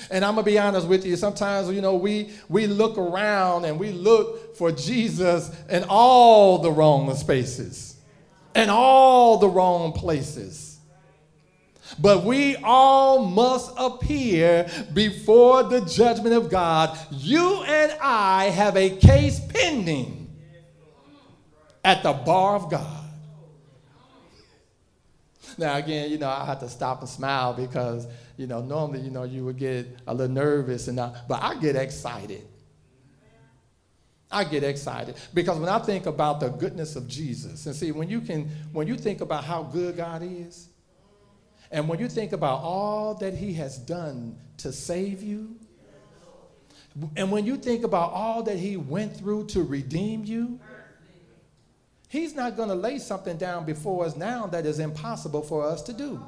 And I'm gonna be honest with you. Sometimes, you know, we we look around and we look for Jesus in all the wrong spaces, in all the wrong places. But we all must appear before the judgment of God. You and I have a case pending at the bar of God. Now, again, you know, I have to stop and smile because, you know, normally, you know, you would get a little nervous and, but I get excited. I get excited because when I think about the goodness of Jesus, and see, when you can, when you think about how good God is, and when you think about all that He has done to save you, and when you think about all that He went through to redeem you, He's not going to lay something down before us now that is impossible for us to do.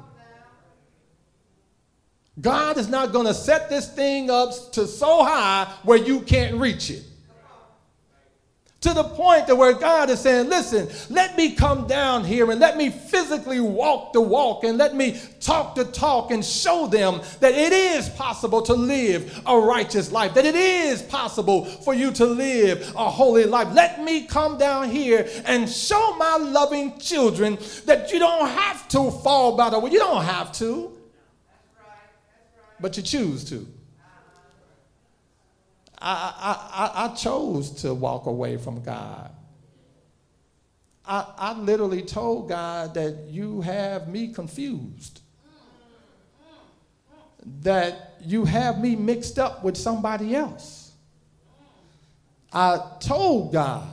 God is not going to set this thing up to so high where you can't reach it. To the point that where God is saying, listen, let me come down here and let me physically walk the walk and let me talk the talk and show them that it is possible to live a righteous life, that it is possible for you to live a holy life. Let me come down here and show my loving children that you don't have to fall by the way. You don't have to, but you choose to. I, I, I, chose to walk away from God. I, I literally told God that you have me confused, that you have me mixed up with somebody else. I told God,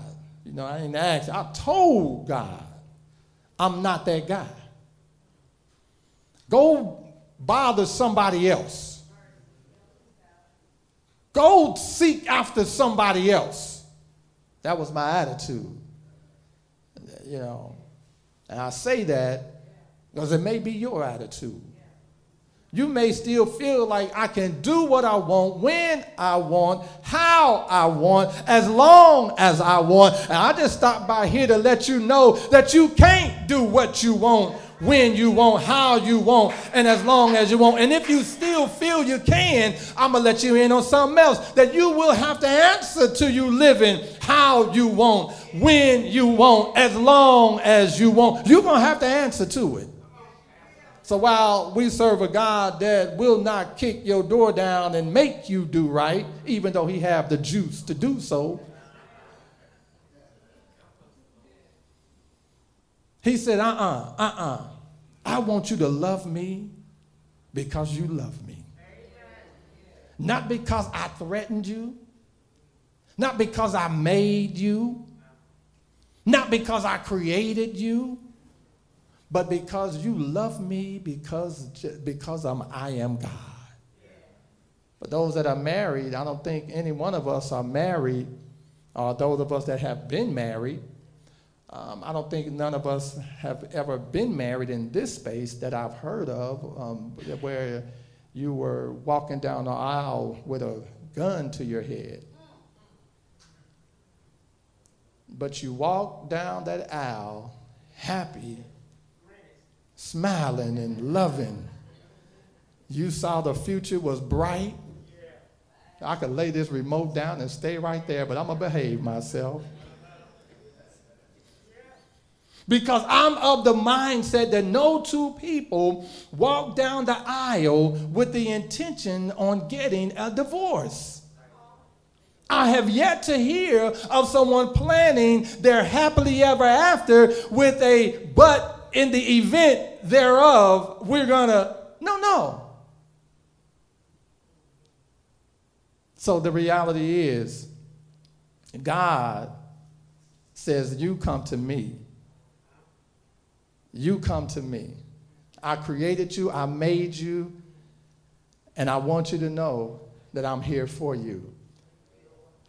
you know, I didn't ask, I told God, I'm not that guy. Go bother somebody else. Go seek after somebody else. That was my attitude. You know, and I say that because it may be your attitude. You may still feel like I can do what I want, when I want, how I want, as long as I want. And I just stopped by here to let you know that you can't do what you want when you want, how you want, and as long as you want. And if you still feel you can, I'm going to let you in on something else that you will have to answer to you living how you want, when you want, as long as you want. You're going to have to answer to it. So while we serve a God that will not kick your door down and make you do right, even though he have the juice to do so, He said, uh uh-uh, uh, uh-uh. I want you to love me because you love me. Not because I threatened you, not because I made you, not because I created you, but because you love me because, because I'm, I am God. But those that are married, I don't think any one of us are married, or those of us that have been married, um, I don't think none of us have ever been married in this space that I've heard of, um, where you were walking down the aisle with a gun to your head. But you walked down that aisle happy, smiling, and loving. You saw the future was bright. I could lay this remote down and stay right there, but I'm going to behave myself. Because I'm of the mindset that no two people walk down the aisle with the intention on getting a divorce. I have yet to hear of someone planning their happily ever after with a but in the event thereof, we're gonna. No, no. So the reality is, God says, You come to me you come to me. I created you, I made you, and I want you to know that I'm here for you.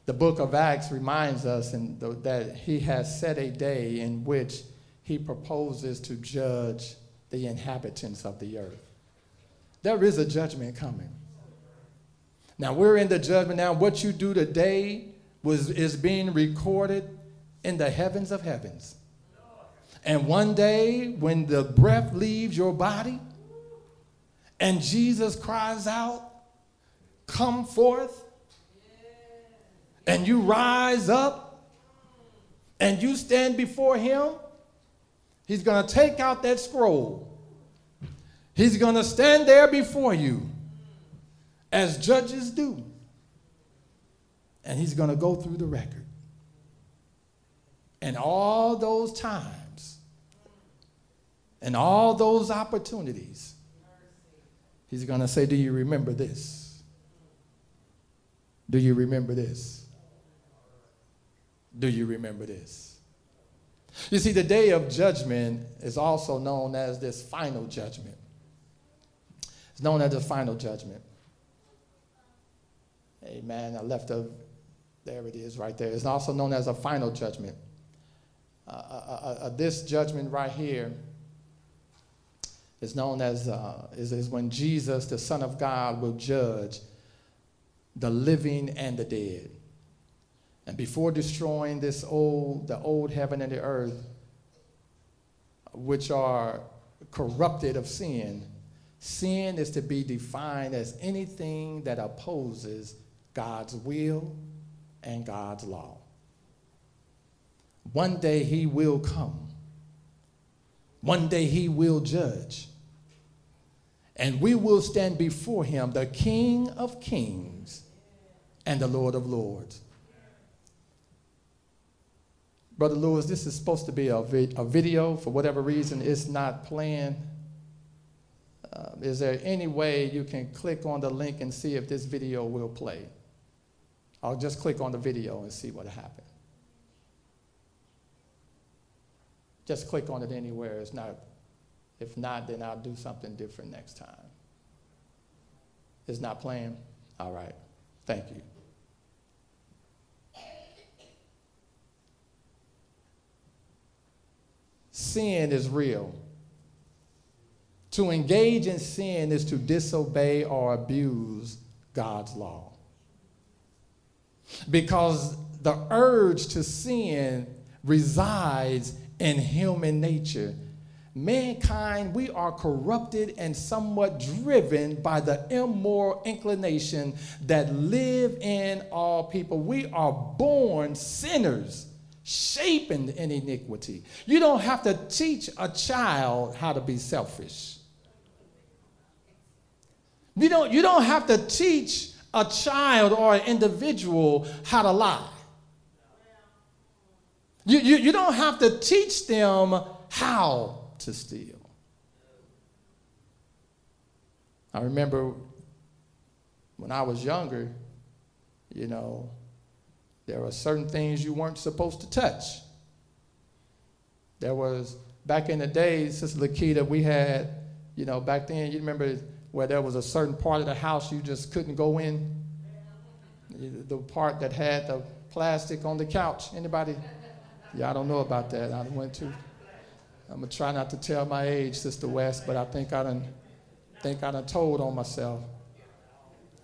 The book of Acts reminds us in that he has set a day in which he proposes to judge the inhabitants of the earth. There is a judgment coming. Now we're in the judgment now. What you do today was, is being recorded in the heavens of heavens. And one day, when the breath leaves your body and Jesus cries out, Come forth, and you rise up and you stand before Him, He's going to take out that scroll. He's going to stand there before you as judges do. And He's going to go through the record. And all those times, and all those opportunities, he's going to say, Do you remember this? Do you remember this? Do you remember this? You see, the day of judgment is also known as this final judgment. It's known as the final judgment. Amen. I left a, there it is right there. It's also known as a final judgment. Uh, uh, uh, uh this judgment right here is known as, uh, is, is when Jesus, the Son of God, will judge the living and the dead. And before destroying this old, the old heaven and the earth, which are corrupted of sin, sin is to be defined as anything that opposes God's will and God's law. One day he will come. One day he will judge. And we will stand before him, the King of kings and the Lord of lords. Brother Lewis, this is supposed to be a, vi- a video. For whatever reason, it's not playing. Uh, is there any way you can click on the link and see if this video will play? I'll just click on the video and see what happens. Just click on it anywhere. It's not, if not, then I'll do something different next time. It's not playing? All right. Thank you. Sin is real. To engage in sin is to disobey or abuse God's law because the urge to sin resides in human nature. Mankind, we are corrupted and somewhat driven by the immoral inclination that live in all people. We are born sinners, shaped in iniquity. You don't have to teach a child how to be selfish. You don't, you don't have to teach a child or an individual how to lie. You, you, you don't have to teach them how to steal. I remember when I was younger, you know, there were certain things you weren't supposed to touch. There was, back in the days, Sister Lakita, we had, you know, back then, you remember where there was a certain part of the house you just couldn't go in. The part that had the plastic on the couch. Anybody? Yeah, I don't know about that. I went to. I'm gonna try not to tell my age, Sister West, but I think I done think I done told on myself.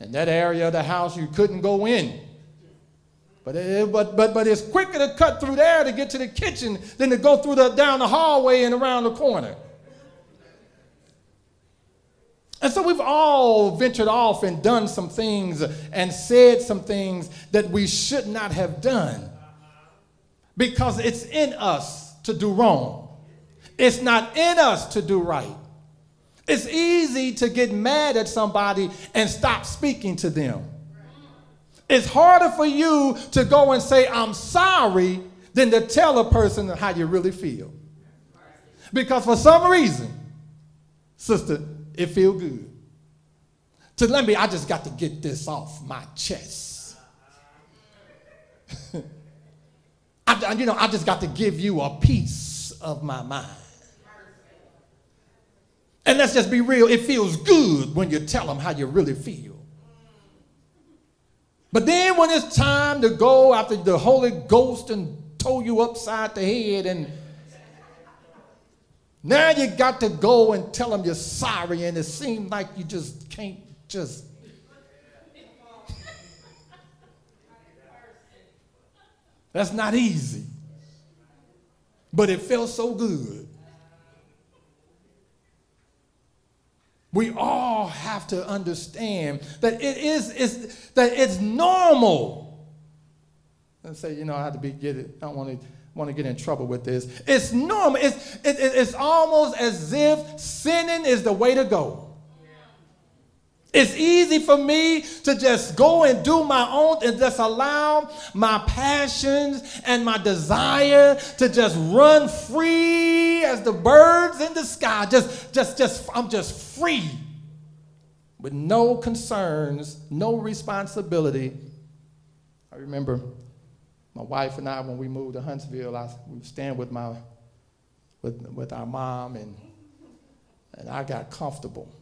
In that area of the house, you couldn't go in. But, it, but, but, but it's quicker to cut through there to get to the kitchen than to go through the, down the hallway and around the corner. And so we've all ventured off and done some things and said some things that we should not have done because it's in us to do wrong. It's not in us to do right. It's easy to get mad at somebody and stop speaking to them. It's harder for you to go and say, I'm sorry, than to tell a person how you really feel. Because for some reason, sister, it feel good. To let me, I just got to get this off my chest. I, you know, I just got to give you a piece of my mind. And let's just be real, it feels good when you tell them how you really feel. But then when it's time to go after the Holy Ghost and tow you upside the head and now you got to go and tell them you're sorry, and it seems like you just can't just. That's not easy. But it felt so good. We all have to understand that it is, is that it's normal. And say, you know, I have to be get it. I don't want to want to get in trouble with this. It's normal. It's, it, it's almost as if sinning is the way to go. It's easy for me to just go and do my own and just allow my passions and my desire to just run free as the birds in the sky. Just, just, just, I'm just free with no concerns, no responsibility. I remember My wife and I, when we moved to Huntsville, I we were staying with my with with our mom, and and I got comfortable.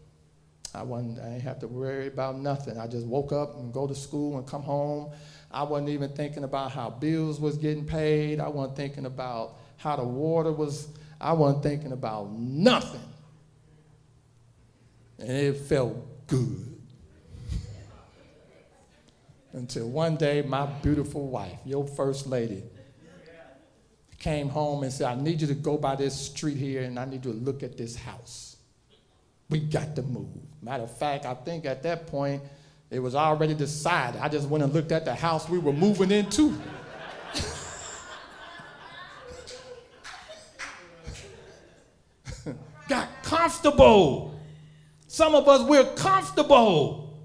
I wasn't. I didn't have to worry about nothing. I just woke up and go to school and come home. I wasn't even thinking about how bills was getting paid. I wasn't thinking about how the water was. I wasn't thinking about nothing. And it felt good. Until one day, my beautiful wife, your first lady, came home and said, I need you to go by this street here and I need you to look at this house. We got to move. Matter of fact, I think at that point, it was already decided. I just went and looked at the house we were moving into. got comfortable. Some of us, we're comfortable.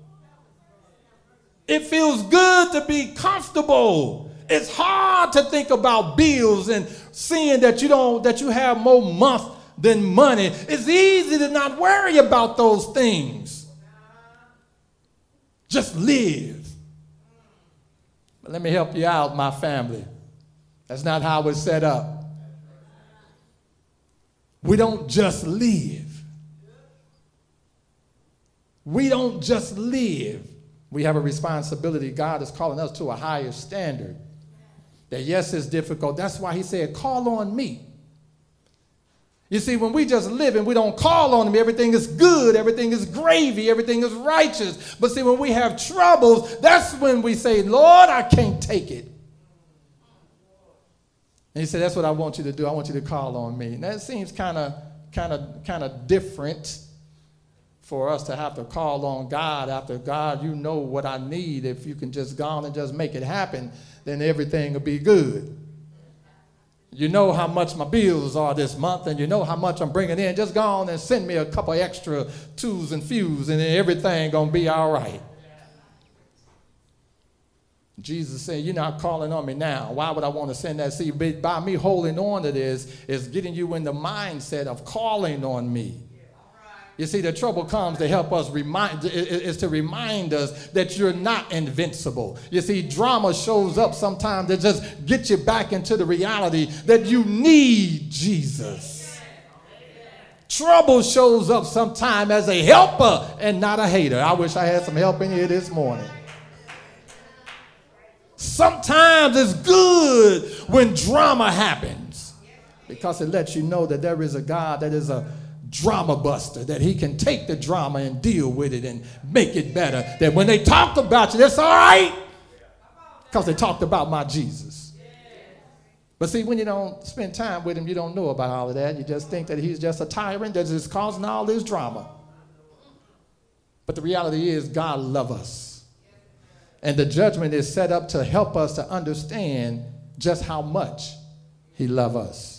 It feels good to be comfortable. It's hard to think about bills and seeing that you don't that you have more month than money. It's easy to not worry about those things. Just live. But let me help you out, my family. That's not how it's set up. We don't just live. We don't just live. We have a responsibility. God is calling us to a higher standard. That yes, it's difficult. That's why he said, call on me. You see, when we just live and we don't call on him, everything is good, everything is gravy, everything is righteous. But see, when we have troubles, that's when we say, Lord, I can't take it. And he said, That's what I want you to do. I want you to call on me. And that seems kind of kind of kind of different for us to have to call on God after God, you know what I need. If you can just go on and just make it happen, then everything will be good. You know how much my bills are this month, and you know how much I'm bringing in. Just go on and send me a couple extra twos and fews, and everything gonna be all right. Jesus said, You're not calling on me now. Why would I want to send that seed? By me holding on to this is getting you in the mindset of calling on me. You see, the trouble comes to help us remind, is to remind us that you're not invincible. You see, drama shows up sometimes to just get you back into the reality that you need Jesus. Trouble shows up sometime as a helper and not a hater. I wish I had some help in here this morning. Sometimes it's good when drama happens because it lets you know that there is a God that is a drama buster, that he can take the drama and deal with it and make it better. That when they talk about you, that's all right because they talked about my Jesus. But see, when you don't spend time with him, you don't know about all of that. You just think that he's just a tyrant that is causing all this drama. But the reality is, God loves us. And the judgment is set up to help us to understand just how much he loves us.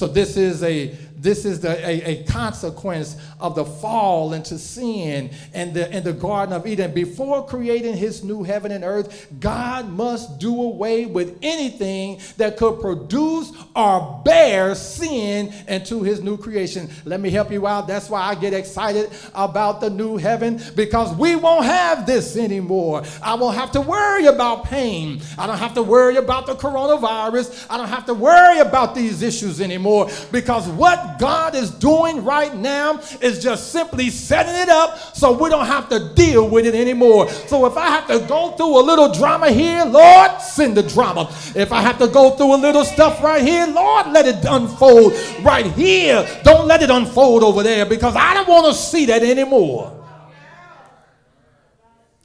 So this is a this is the, a, a, consequence of the fall into sin and the, in the Garden of Eden. Before creating his new heaven and earth, God must do away with anything that could produce or bear sin into his new creation. Let me help you out. That's why I get excited about the new heaven because we won't have this anymore. I won't have to worry about pain. I don't have to worry about the coronavirus. I don't have to worry about these issues anymore because what God is doing right now is just simply setting it up so we don't have to deal with it anymore. So if I have to go through a little drama here, Lord, send the drama. If I have to go through a little stuff right here, Lord, let it unfold right here. Don't let it unfold over there because I don't want to see that anymore.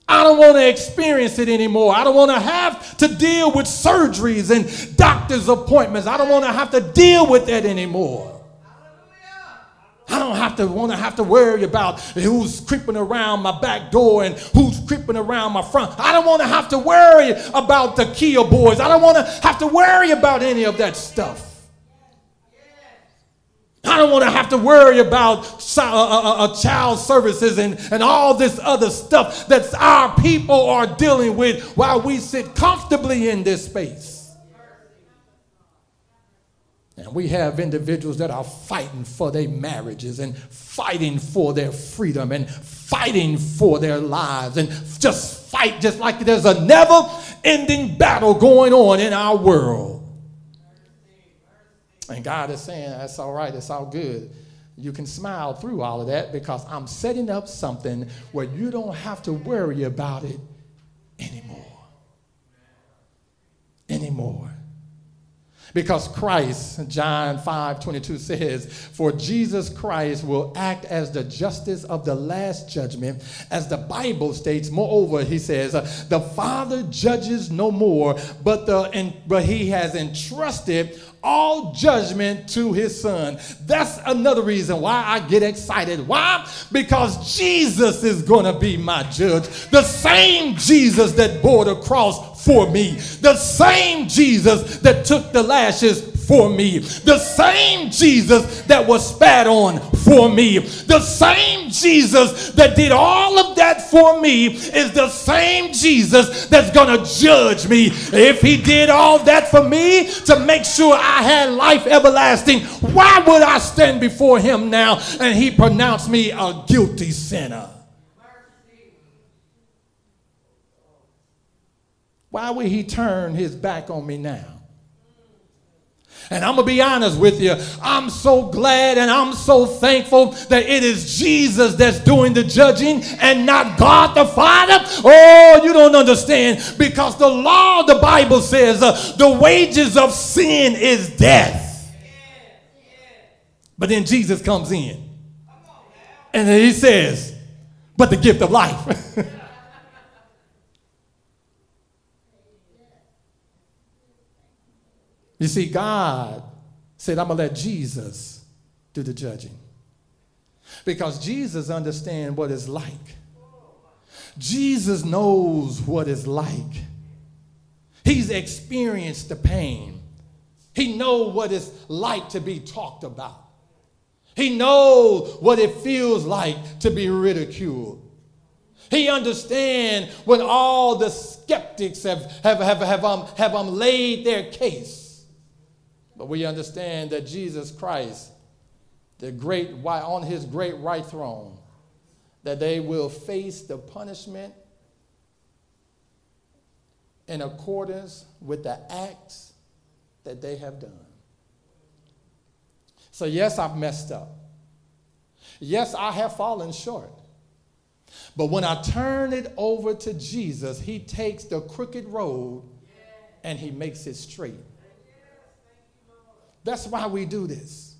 I don't want to experience it anymore. I don't want to have to deal with surgeries and doctor's appointments. I don't want to have to deal with that anymore. I don't have to want to have to worry about who's creeping around my back door and who's creeping around my front. I don't want to have to worry about the Kia boys. I don't want to have to worry about any of that stuff. I don't want to have to worry about uh, uh, uh, child services and, and all this other stuff that our people are dealing with while we sit comfortably in this space. And we have individuals that are fighting for their marriages and fighting for their freedom and fighting for their lives and just fight just like there's a never ending battle going on in our world. And God is saying, that's all right, it's all good. You can smile through all of that because I'm setting up something where you don't have to worry about it anymore. Anymore. Because Christ, John 5 22 says, For Jesus Christ will act as the justice of the last judgment, as the Bible states. Moreover, he says, The Father judges no more, but, the, but he has entrusted all judgment to his son. That's another reason why I get excited. Why? Because Jesus is going to be my judge. The same Jesus that bore the cross for me. The same Jesus that took the lashes for me. The same Jesus that was spat on for me. The same Jesus that did all of that for me is the same Jesus that's going to judge me. If he did all that for me to make sure I had life everlasting, why would I stand before him now and he pronounce me a guilty sinner? Why would he turn his back on me now? And I'm going to be honest with you. I'm so glad and I'm so thankful that it is Jesus that's doing the judging and not God the Father. Oh, you don't understand. Because the law, the Bible says, uh, the wages of sin is death. But then Jesus comes in. And then he says, but the gift of life. You see, God said, I'm going to let Jesus do the judging. Because Jesus understands what it's like. Jesus knows what it's like. He's experienced the pain. He knows what it's like to be talked about. He knows what it feels like to be ridiculed. He understands when all the skeptics have, have, have, have, um, have um, laid their case. But we understand that Jesus Christ, the great on his great right throne, that they will face the punishment in accordance with the acts that they have done. So, yes, I've messed up. Yes, I have fallen short. But when I turn it over to Jesus, he takes the crooked road and he makes it straight. That's why we do this.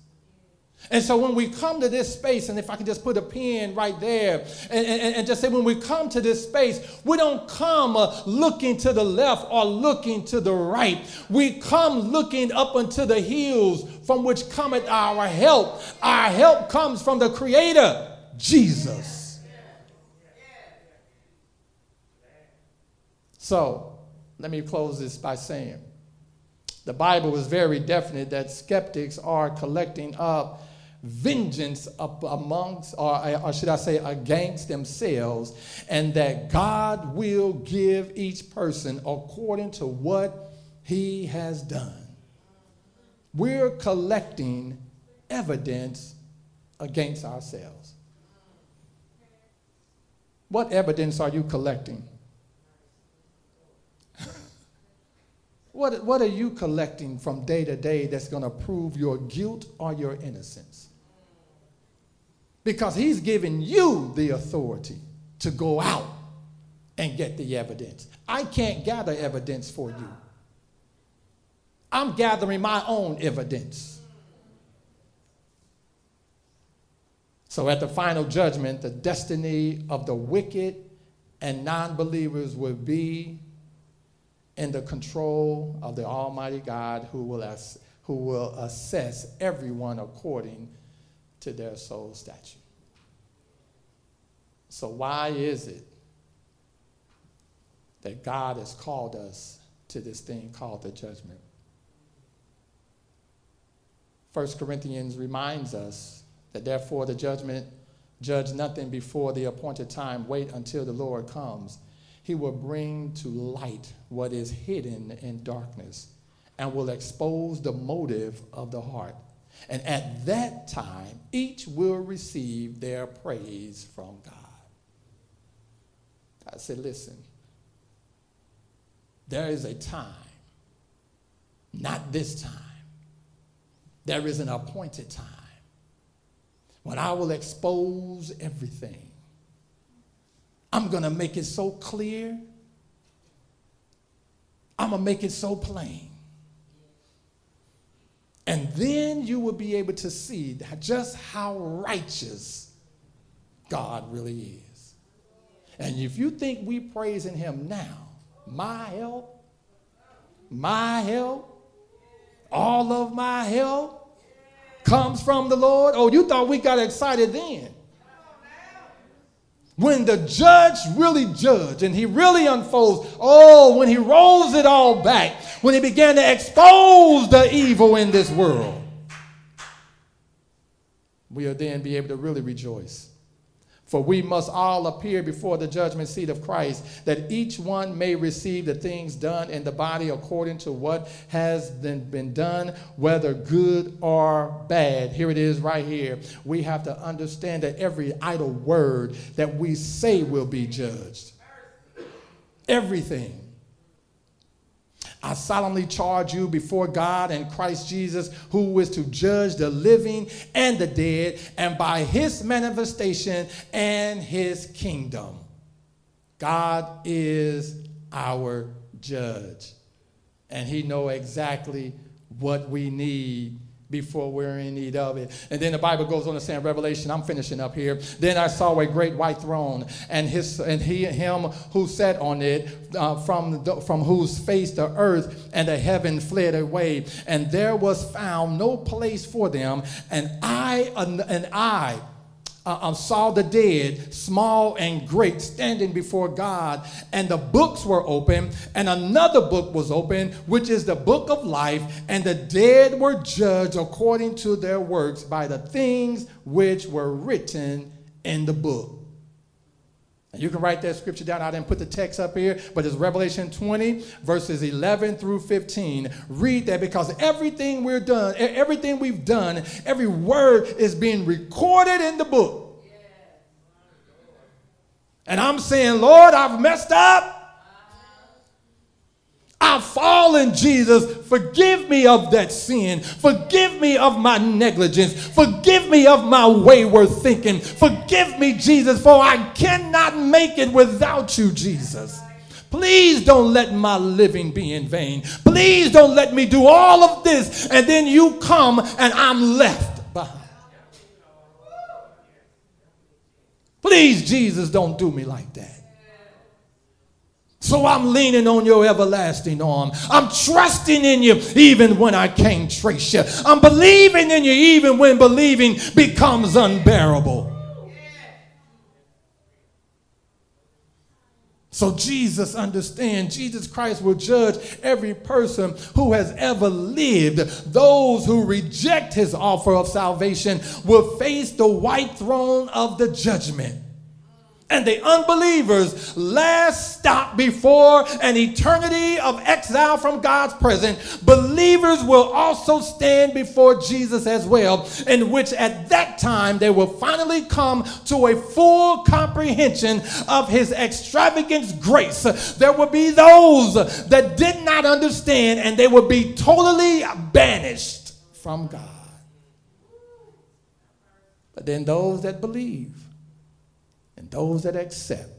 And so when we come to this space, and if I can just put a pin right there and, and, and just say, when we come to this space, we don't come uh, looking to the left or looking to the right. We come looking up unto the hills from which cometh our help. Our help comes from the Creator, Jesus. So let me close this by saying, the Bible is very definite that skeptics are collecting up vengeance up amongst, or, or, should I say, against themselves, and that God will give each person according to what he has done. We're collecting evidence against ourselves. What evidence are you collecting? What, what are you collecting from day to day that's going to prove your guilt or your innocence? Because he's given you the authority to go out and get the evidence. I can't gather evidence for you. I'm gathering my own evidence. So at the final judgment, the destiny of the wicked and non believers will be in the control of the Almighty God who will, ass, who will assess everyone according to their soul stature. So, why is it that God has called us to this thing called the judgment? First Corinthians reminds us that therefore the judgment judge nothing before the appointed time, wait until the Lord comes he will bring to light what is hidden in darkness and will expose the motive of the heart. And at that time, each will receive their praise from God. I said, listen, there is a time, not this time, there is an appointed time when I will expose everything. I'm going to make it so clear. I'm going to make it so plain. And then you will be able to see just how righteous God really is. And if you think we praising him now, my help, my help, all of my help comes from the Lord. Oh, you thought we got excited then. When the judge really judged and he really unfolds, oh, when he rolls it all back, when he began to expose the evil in this world, we'll then be able to really rejoice. For we must all appear before the judgment seat of Christ, that each one may receive the things done in the body according to what has been, been done, whether good or bad. Here it is right here. We have to understand that every idle word that we say will be judged. Everything. I solemnly charge you before God and Christ Jesus, who is to judge the living and the dead, and by his manifestation and his kingdom. God is our judge, and he know exactly what we need before we're in need of it. And then the Bible goes on to say in Revelation, I'm finishing up here. Then I saw a great white throne, and his and he him who sat on it, uh, from the, from whose face the earth and the heaven fled away, and there was found no place for them. And I and I uh, saw the dead, small and great, standing before God, and the books were open, and another book was open, which is the book of life, and the dead were judged according to their works by the things which were written in the book. You can write that scripture down. I didn't put the text up here, but it's Revelation 20, verses 11 through 15. Read that because everything we're done, everything we've done, every word is being recorded in the book. And I'm saying, Lord, I've messed up. I've fallen, Jesus. Forgive me of that sin. Forgive me of my negligence. Forgive me of my wayward thinking. Forgive me, Jesus, for I cannot make it without you, Jesus. Please don't let my living be in vain. Please don't let me do all of this and then you come and I'm left behind. Please, Jesus, don't do me like that. So I'm leaning on your everlasting arm. I'm trusting in you even when I can't trace you. I'm believing in you even when believing becomes unbearable. So Jesus understand Jesus Christ will judge every person who has ever lived. Those who reject his offer of salvation will face the white throne of the judgment and the unbelievers last stop before an eternity of exile from God's presence, believers will also stand before Jesus as well, in which at that time they will finally come to a full comprehension of his extravagant grace. There will be those that did not understand and they will be totally banished from God. But then those that believe and those that accept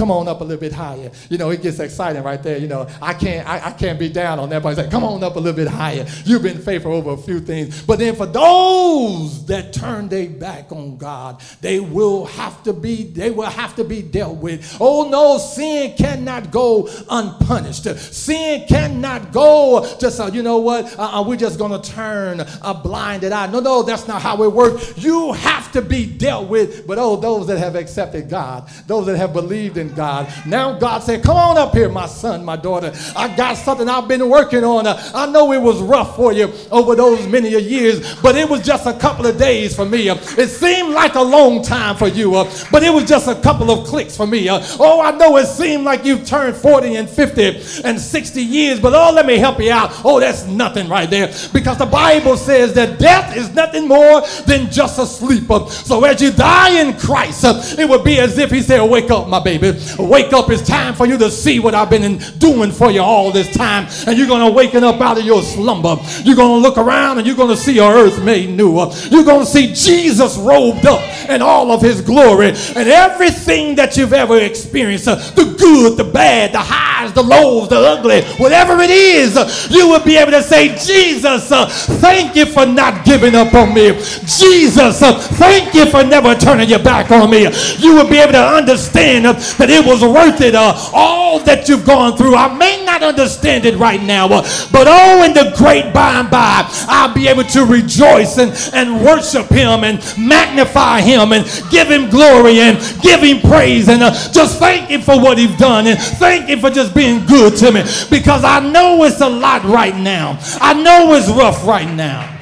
Come on up a little bit higher. You know, it gets exciting right there. You know, I can't, I, I can't be down on that, but I say, come on up a little bit higher. You've been faithful over a few things. But then for those that turn their back on God, they will have to be, they will have to be dealt with. Oh no, sin cannot go unpunished. Sin cannot go just, uh, you know what, uh, uh we're just going to turn a blinded eye. No, no, that's not how it works. You have to be dealt with. But oh, those that have accepted God, those that have believed in God. Now God said, Come on up here, my son, my daughter. I got something I've been working on. I know it was rough for you over those many years, but it was just a couple of days for me. It seemed like a long time for you, but it was just a couple of clicks for me. Oh, I know it seemed like you've turned 40 and 50 and 60 years, but oh, let me help you out. Oh, that's nothing right there because the Bible says that death is nothing more than just a sleep. So as you die in Christ, it would be as if he said, Wake up, my baby. Wake up. It's time for you to see what I've been doing for you all this time. And you're going to waken up out of your slumber. You're going to look around and you're going to see your earth made new. You're going to see Jesus robed up in all of his glory. And everything that you've ever experienced uh, the good, the bad, the highs, the lows, the ugly, whatever it is, uh, you will be able to say, Jesus, uh, thank you for not giving up on me. Jesus, thank you for never turning your back on me. You will be able to understand that it was worth it. Uh, all that you've gone through. I may not understand it right now, uh, but oh, in the great by and by, I'll be able to rejoice and, and worship him and magnify him and give him glory and give him praise and uh, just thank him for what he's done and thank him for just being good to me because I know it's a lot right now. I know it's rough right now.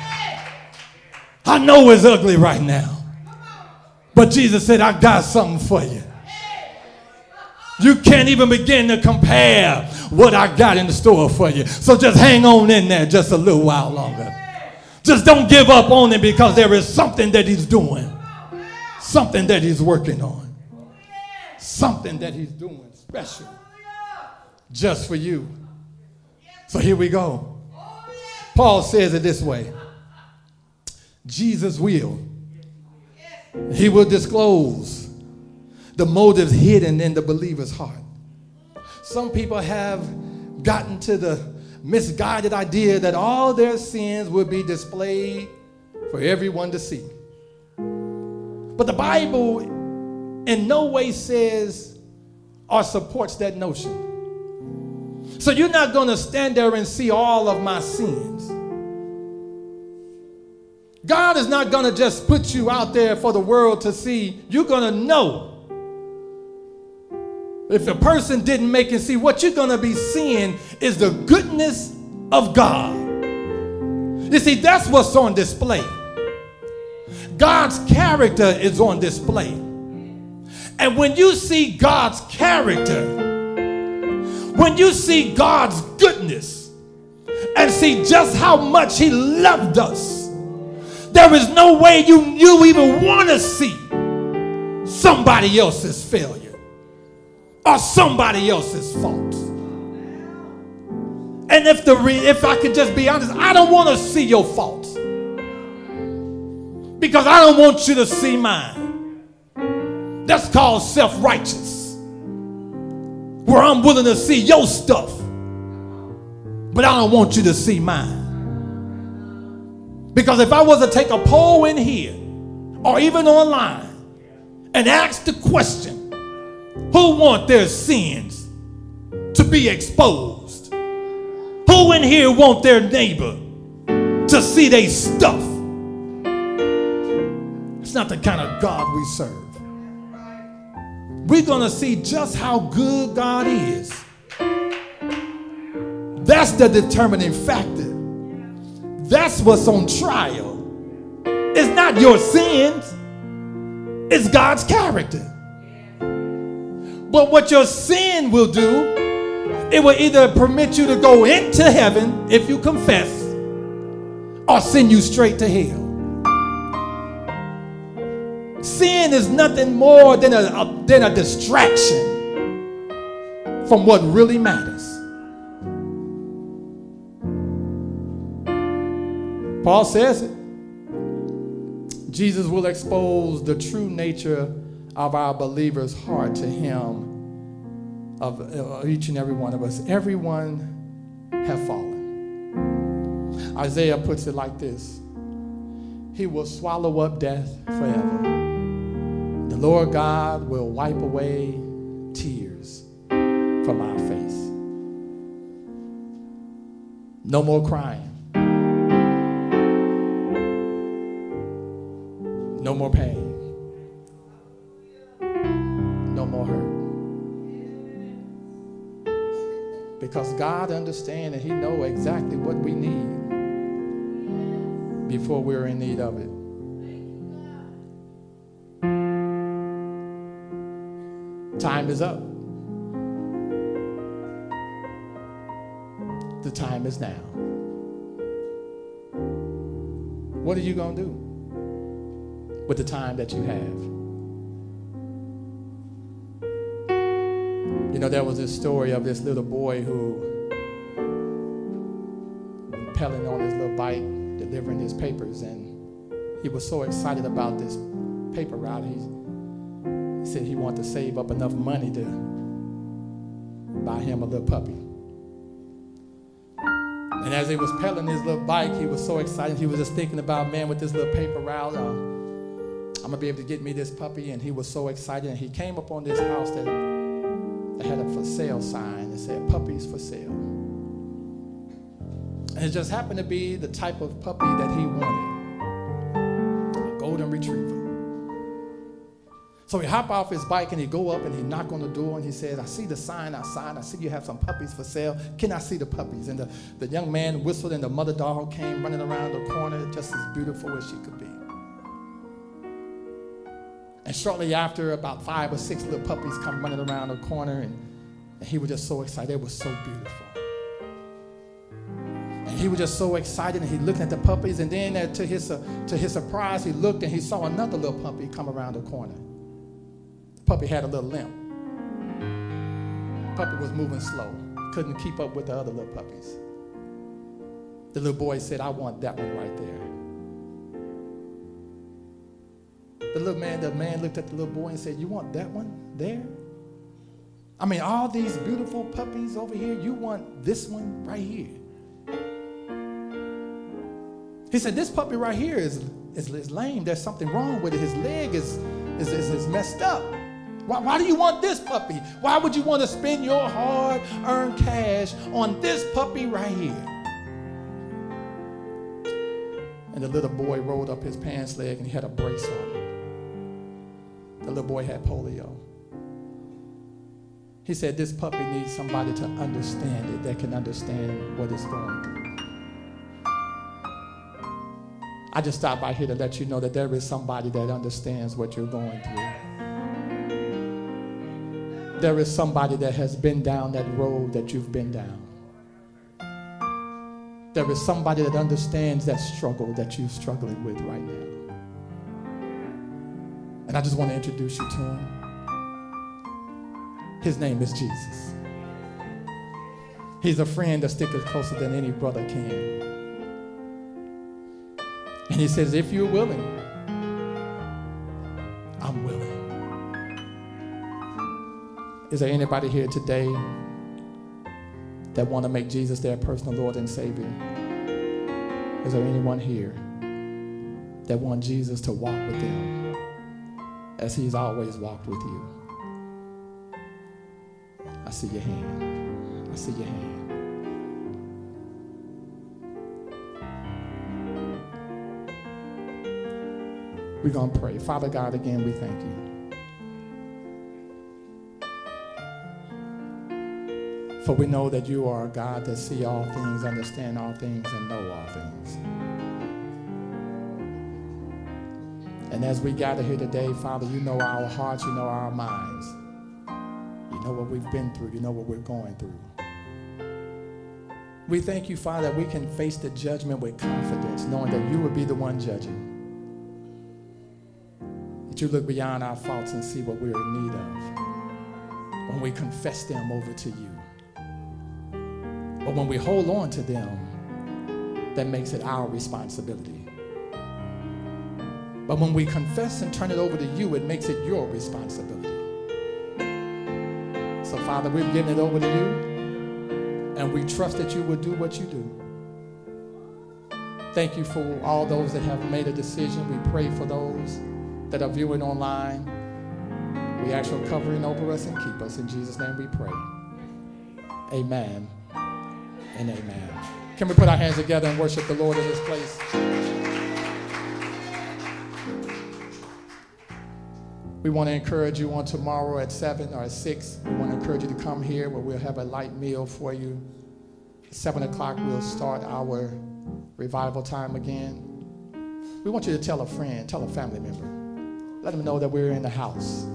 I know it's ugly right now. But Jesus said, I got something for you. You can't even begin to compare what I got in the store for you. So just hang on in there just a little while longer. Just don't give up on him because there is something that he's doing, something that he's working on, something that he's doing special just for you. So here we go. Paul says it this way Jesus will. He will disclose the motives hidden in the believer's heart. Some people have gotten to the misguided idea that all their sins will be displayed for everyone to see. But the Bible in no way says or supports that notion. So you're not going to stand there and see all of my sins. God is not going to just put you out there for the world to see. You're going to know. If a person didn't make it see, what you're going to be seeing is the goodness of God. You see, that's what's on display. God's character is on display. And when you see God's character, when you see God's goodness and see just how much He loved us, there is no way you, you even want to see somebody else's failure or somebody else's fault. And if the re- if I could just be honest, I don't want to see your faults because I don't want you to see mine. That's called self-righteous, where I'm willing to see your stuff, but I don't want you to see mine. Because if I was to take a poll in here or even online and ask the question, who want their sins to be exposed? Who in here want their neighbor to see their stuff? It's not the kind of God we serve. We're going to see just how good God is. That's the determining factor. That's what's on trial. It's not your sins, it's God's character. But what your sin will do, it will either permit you to go into heaven if you confess or send you straight to hell. Sin is nothing more than a, a, than a distraction from what really matters. Paul says it. Jesus will expose the true nature of our believer's heart to him, of, of each and every one of us. Everyone have fallen. Isaiah puts it like this He will swallow up death forever. The Lord God will wipe away tears from our face. No more crying. No more pain. God understands and He knows exactly what we need before we're in need of it. Time is up. The time is now. What are you going to do with the time that you have? You know, there was this story of this little boy who pedaling on his little bike, delivering his papers, and he was so excited about this paper route. He, said he wanted to save up enough money to buy him a little puppy. And as he was pedaling his little bike, he was so excited. He was just thinking about, man, with this little paper route, uh, I'm gonna be able to get me this puppy. And he was so excited. And he came up on this house that, that had a for sale sign that said puppies for sale. And it just happened to be the type of puppy that he wanted a golden retriever. So he hop off his bike and he go up and he knock on the door and he says, I see the sign outside. I see you have some puppies for sale. Can I see the puppies? And the, the young man whistled and the mother dog came running around the corner just as beautiful as she could be. And shortly after, about five or six little puppies come running around the corner and, and he was just so excited. They were so beautiful. And he was just so excited and he looked at the puppies and then uh, to, his, uh, to his surprise, he looked and he saw another little puppy come around the corner The puppy had a little limp. Puppy was moving slow, couldn't keep up with the other little puppies. The little boy said, I want that one right there. The little man, the man looked at the little boy and said, You want that one there? I mean, all these beautiful puppies over here, you want this one right here. He said, This puppy right here is, is, is lame. There's something wrong with it. His leg is, is, is, is messed up. Why, why do you want this puppy? Why would you want to spend your hard earned cash on this puppy right here? And the little boy rolled up his pants leg and he had a brace on. The little boy had polio. He said, This puppy needs somebody to understand it that can understand what it's going through. I just stopped by here to let you know that there is somebody that understands what you're going through there is somebody that has been down that road that you've been down. There is somebody that understands that struggle that you're struggling with right now. And I just want to introduce you to him. His name is Jesus. He's a friend that sticks closer than any brother can. And he says, if you're willing, I'm willing. Is there anybody here today that want to make Jesus their personal Lord and Savior? Is there anyone here that want Jesus to walk with them as he's always walked with you? I see your hand. I see your hand. We're going to pray. Father God, again, we thank you. For we know that you are a God that see all things, understand all things, and know all things. And as we gather here today, Father, you know our hearts, you know our minds. You know what we've been through, you know what we're going through. We thank you, Father, that we can face the judgment with confidence, knowing that you will be the one judging. That you look beyond our faults and see what we're in need of when we confess them over to you. But when we hold on to them, that makes it our responsibility. But when we confess and turn it over to you, it makes it your responsibility. So, Father, we've given it over to you, and we trust that you will do what you do. Thank you for all those that have made a decision. We pray for those that are viewing online. We ask your covering over us and keep us. In Jesus' name we pray. Amen and amen. Can we put our hands together and worship the Lord in this place? We want to encourage you on tomorrow at 7 or at 6. We want to encourage you to come here where we'll have a light meal for you. At 7 o'clock, we'll start our revival time again. We want you to tell a friend, tell a family member. Let them know that we're in the house.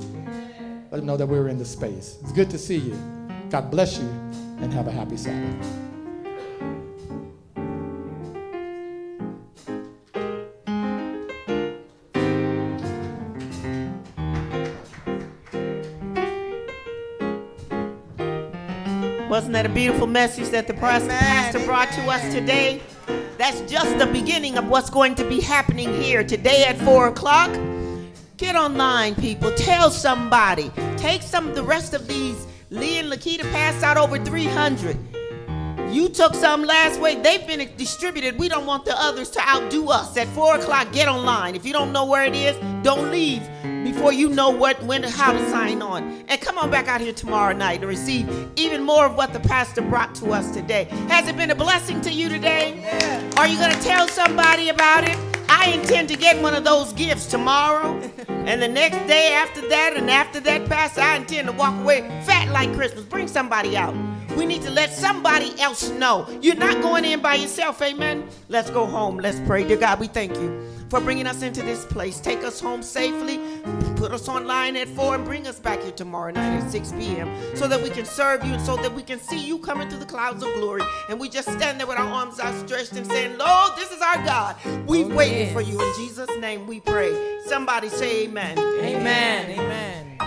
Let them know that we're in the space. It's good to see you. God bless you and have a happy Sabbath. Wasn't that a beautiful message that the past- pastor brought to us today? That's just the beginning of what's going to be happening here today at 4 o'clock. Get online, people. Tell somebody. Take some of the rest of these. Lee and Lakita passed out over 300. You took some last week. They've been distributed. We don't want the others to outdo us. At 4 o'clock, get online. If you don't know where it is, don't leave before you know what, when, how to sign on. And come on back out here tomorrow night to receive even more of what the pastor brought to us today. Has it been a blessing to you today? Yeah. Are you going to tell somebody about it? I intend to get one of those gifts tomorrow. And the next day after that, and after that, Pastor, I intend to walk away fat like Christmas. Bring somebody out. We need to let somebody else know. You're not going in by yourself, amen? Let's go home. Let's pray. Dear God, we thank you for bringing us into this place. Take us home safely. Put us online at 4 and bring us back here tomorrow night at 6 p.m. so that we can serve you and so that we can see you coming through the clouds of glory. And we just stand there with our arms outstretched and saying, Lord, this is our God. We've Oh, waited yes. for you. In Jesus' name we pray. Somebody say amen. Amen. Amen.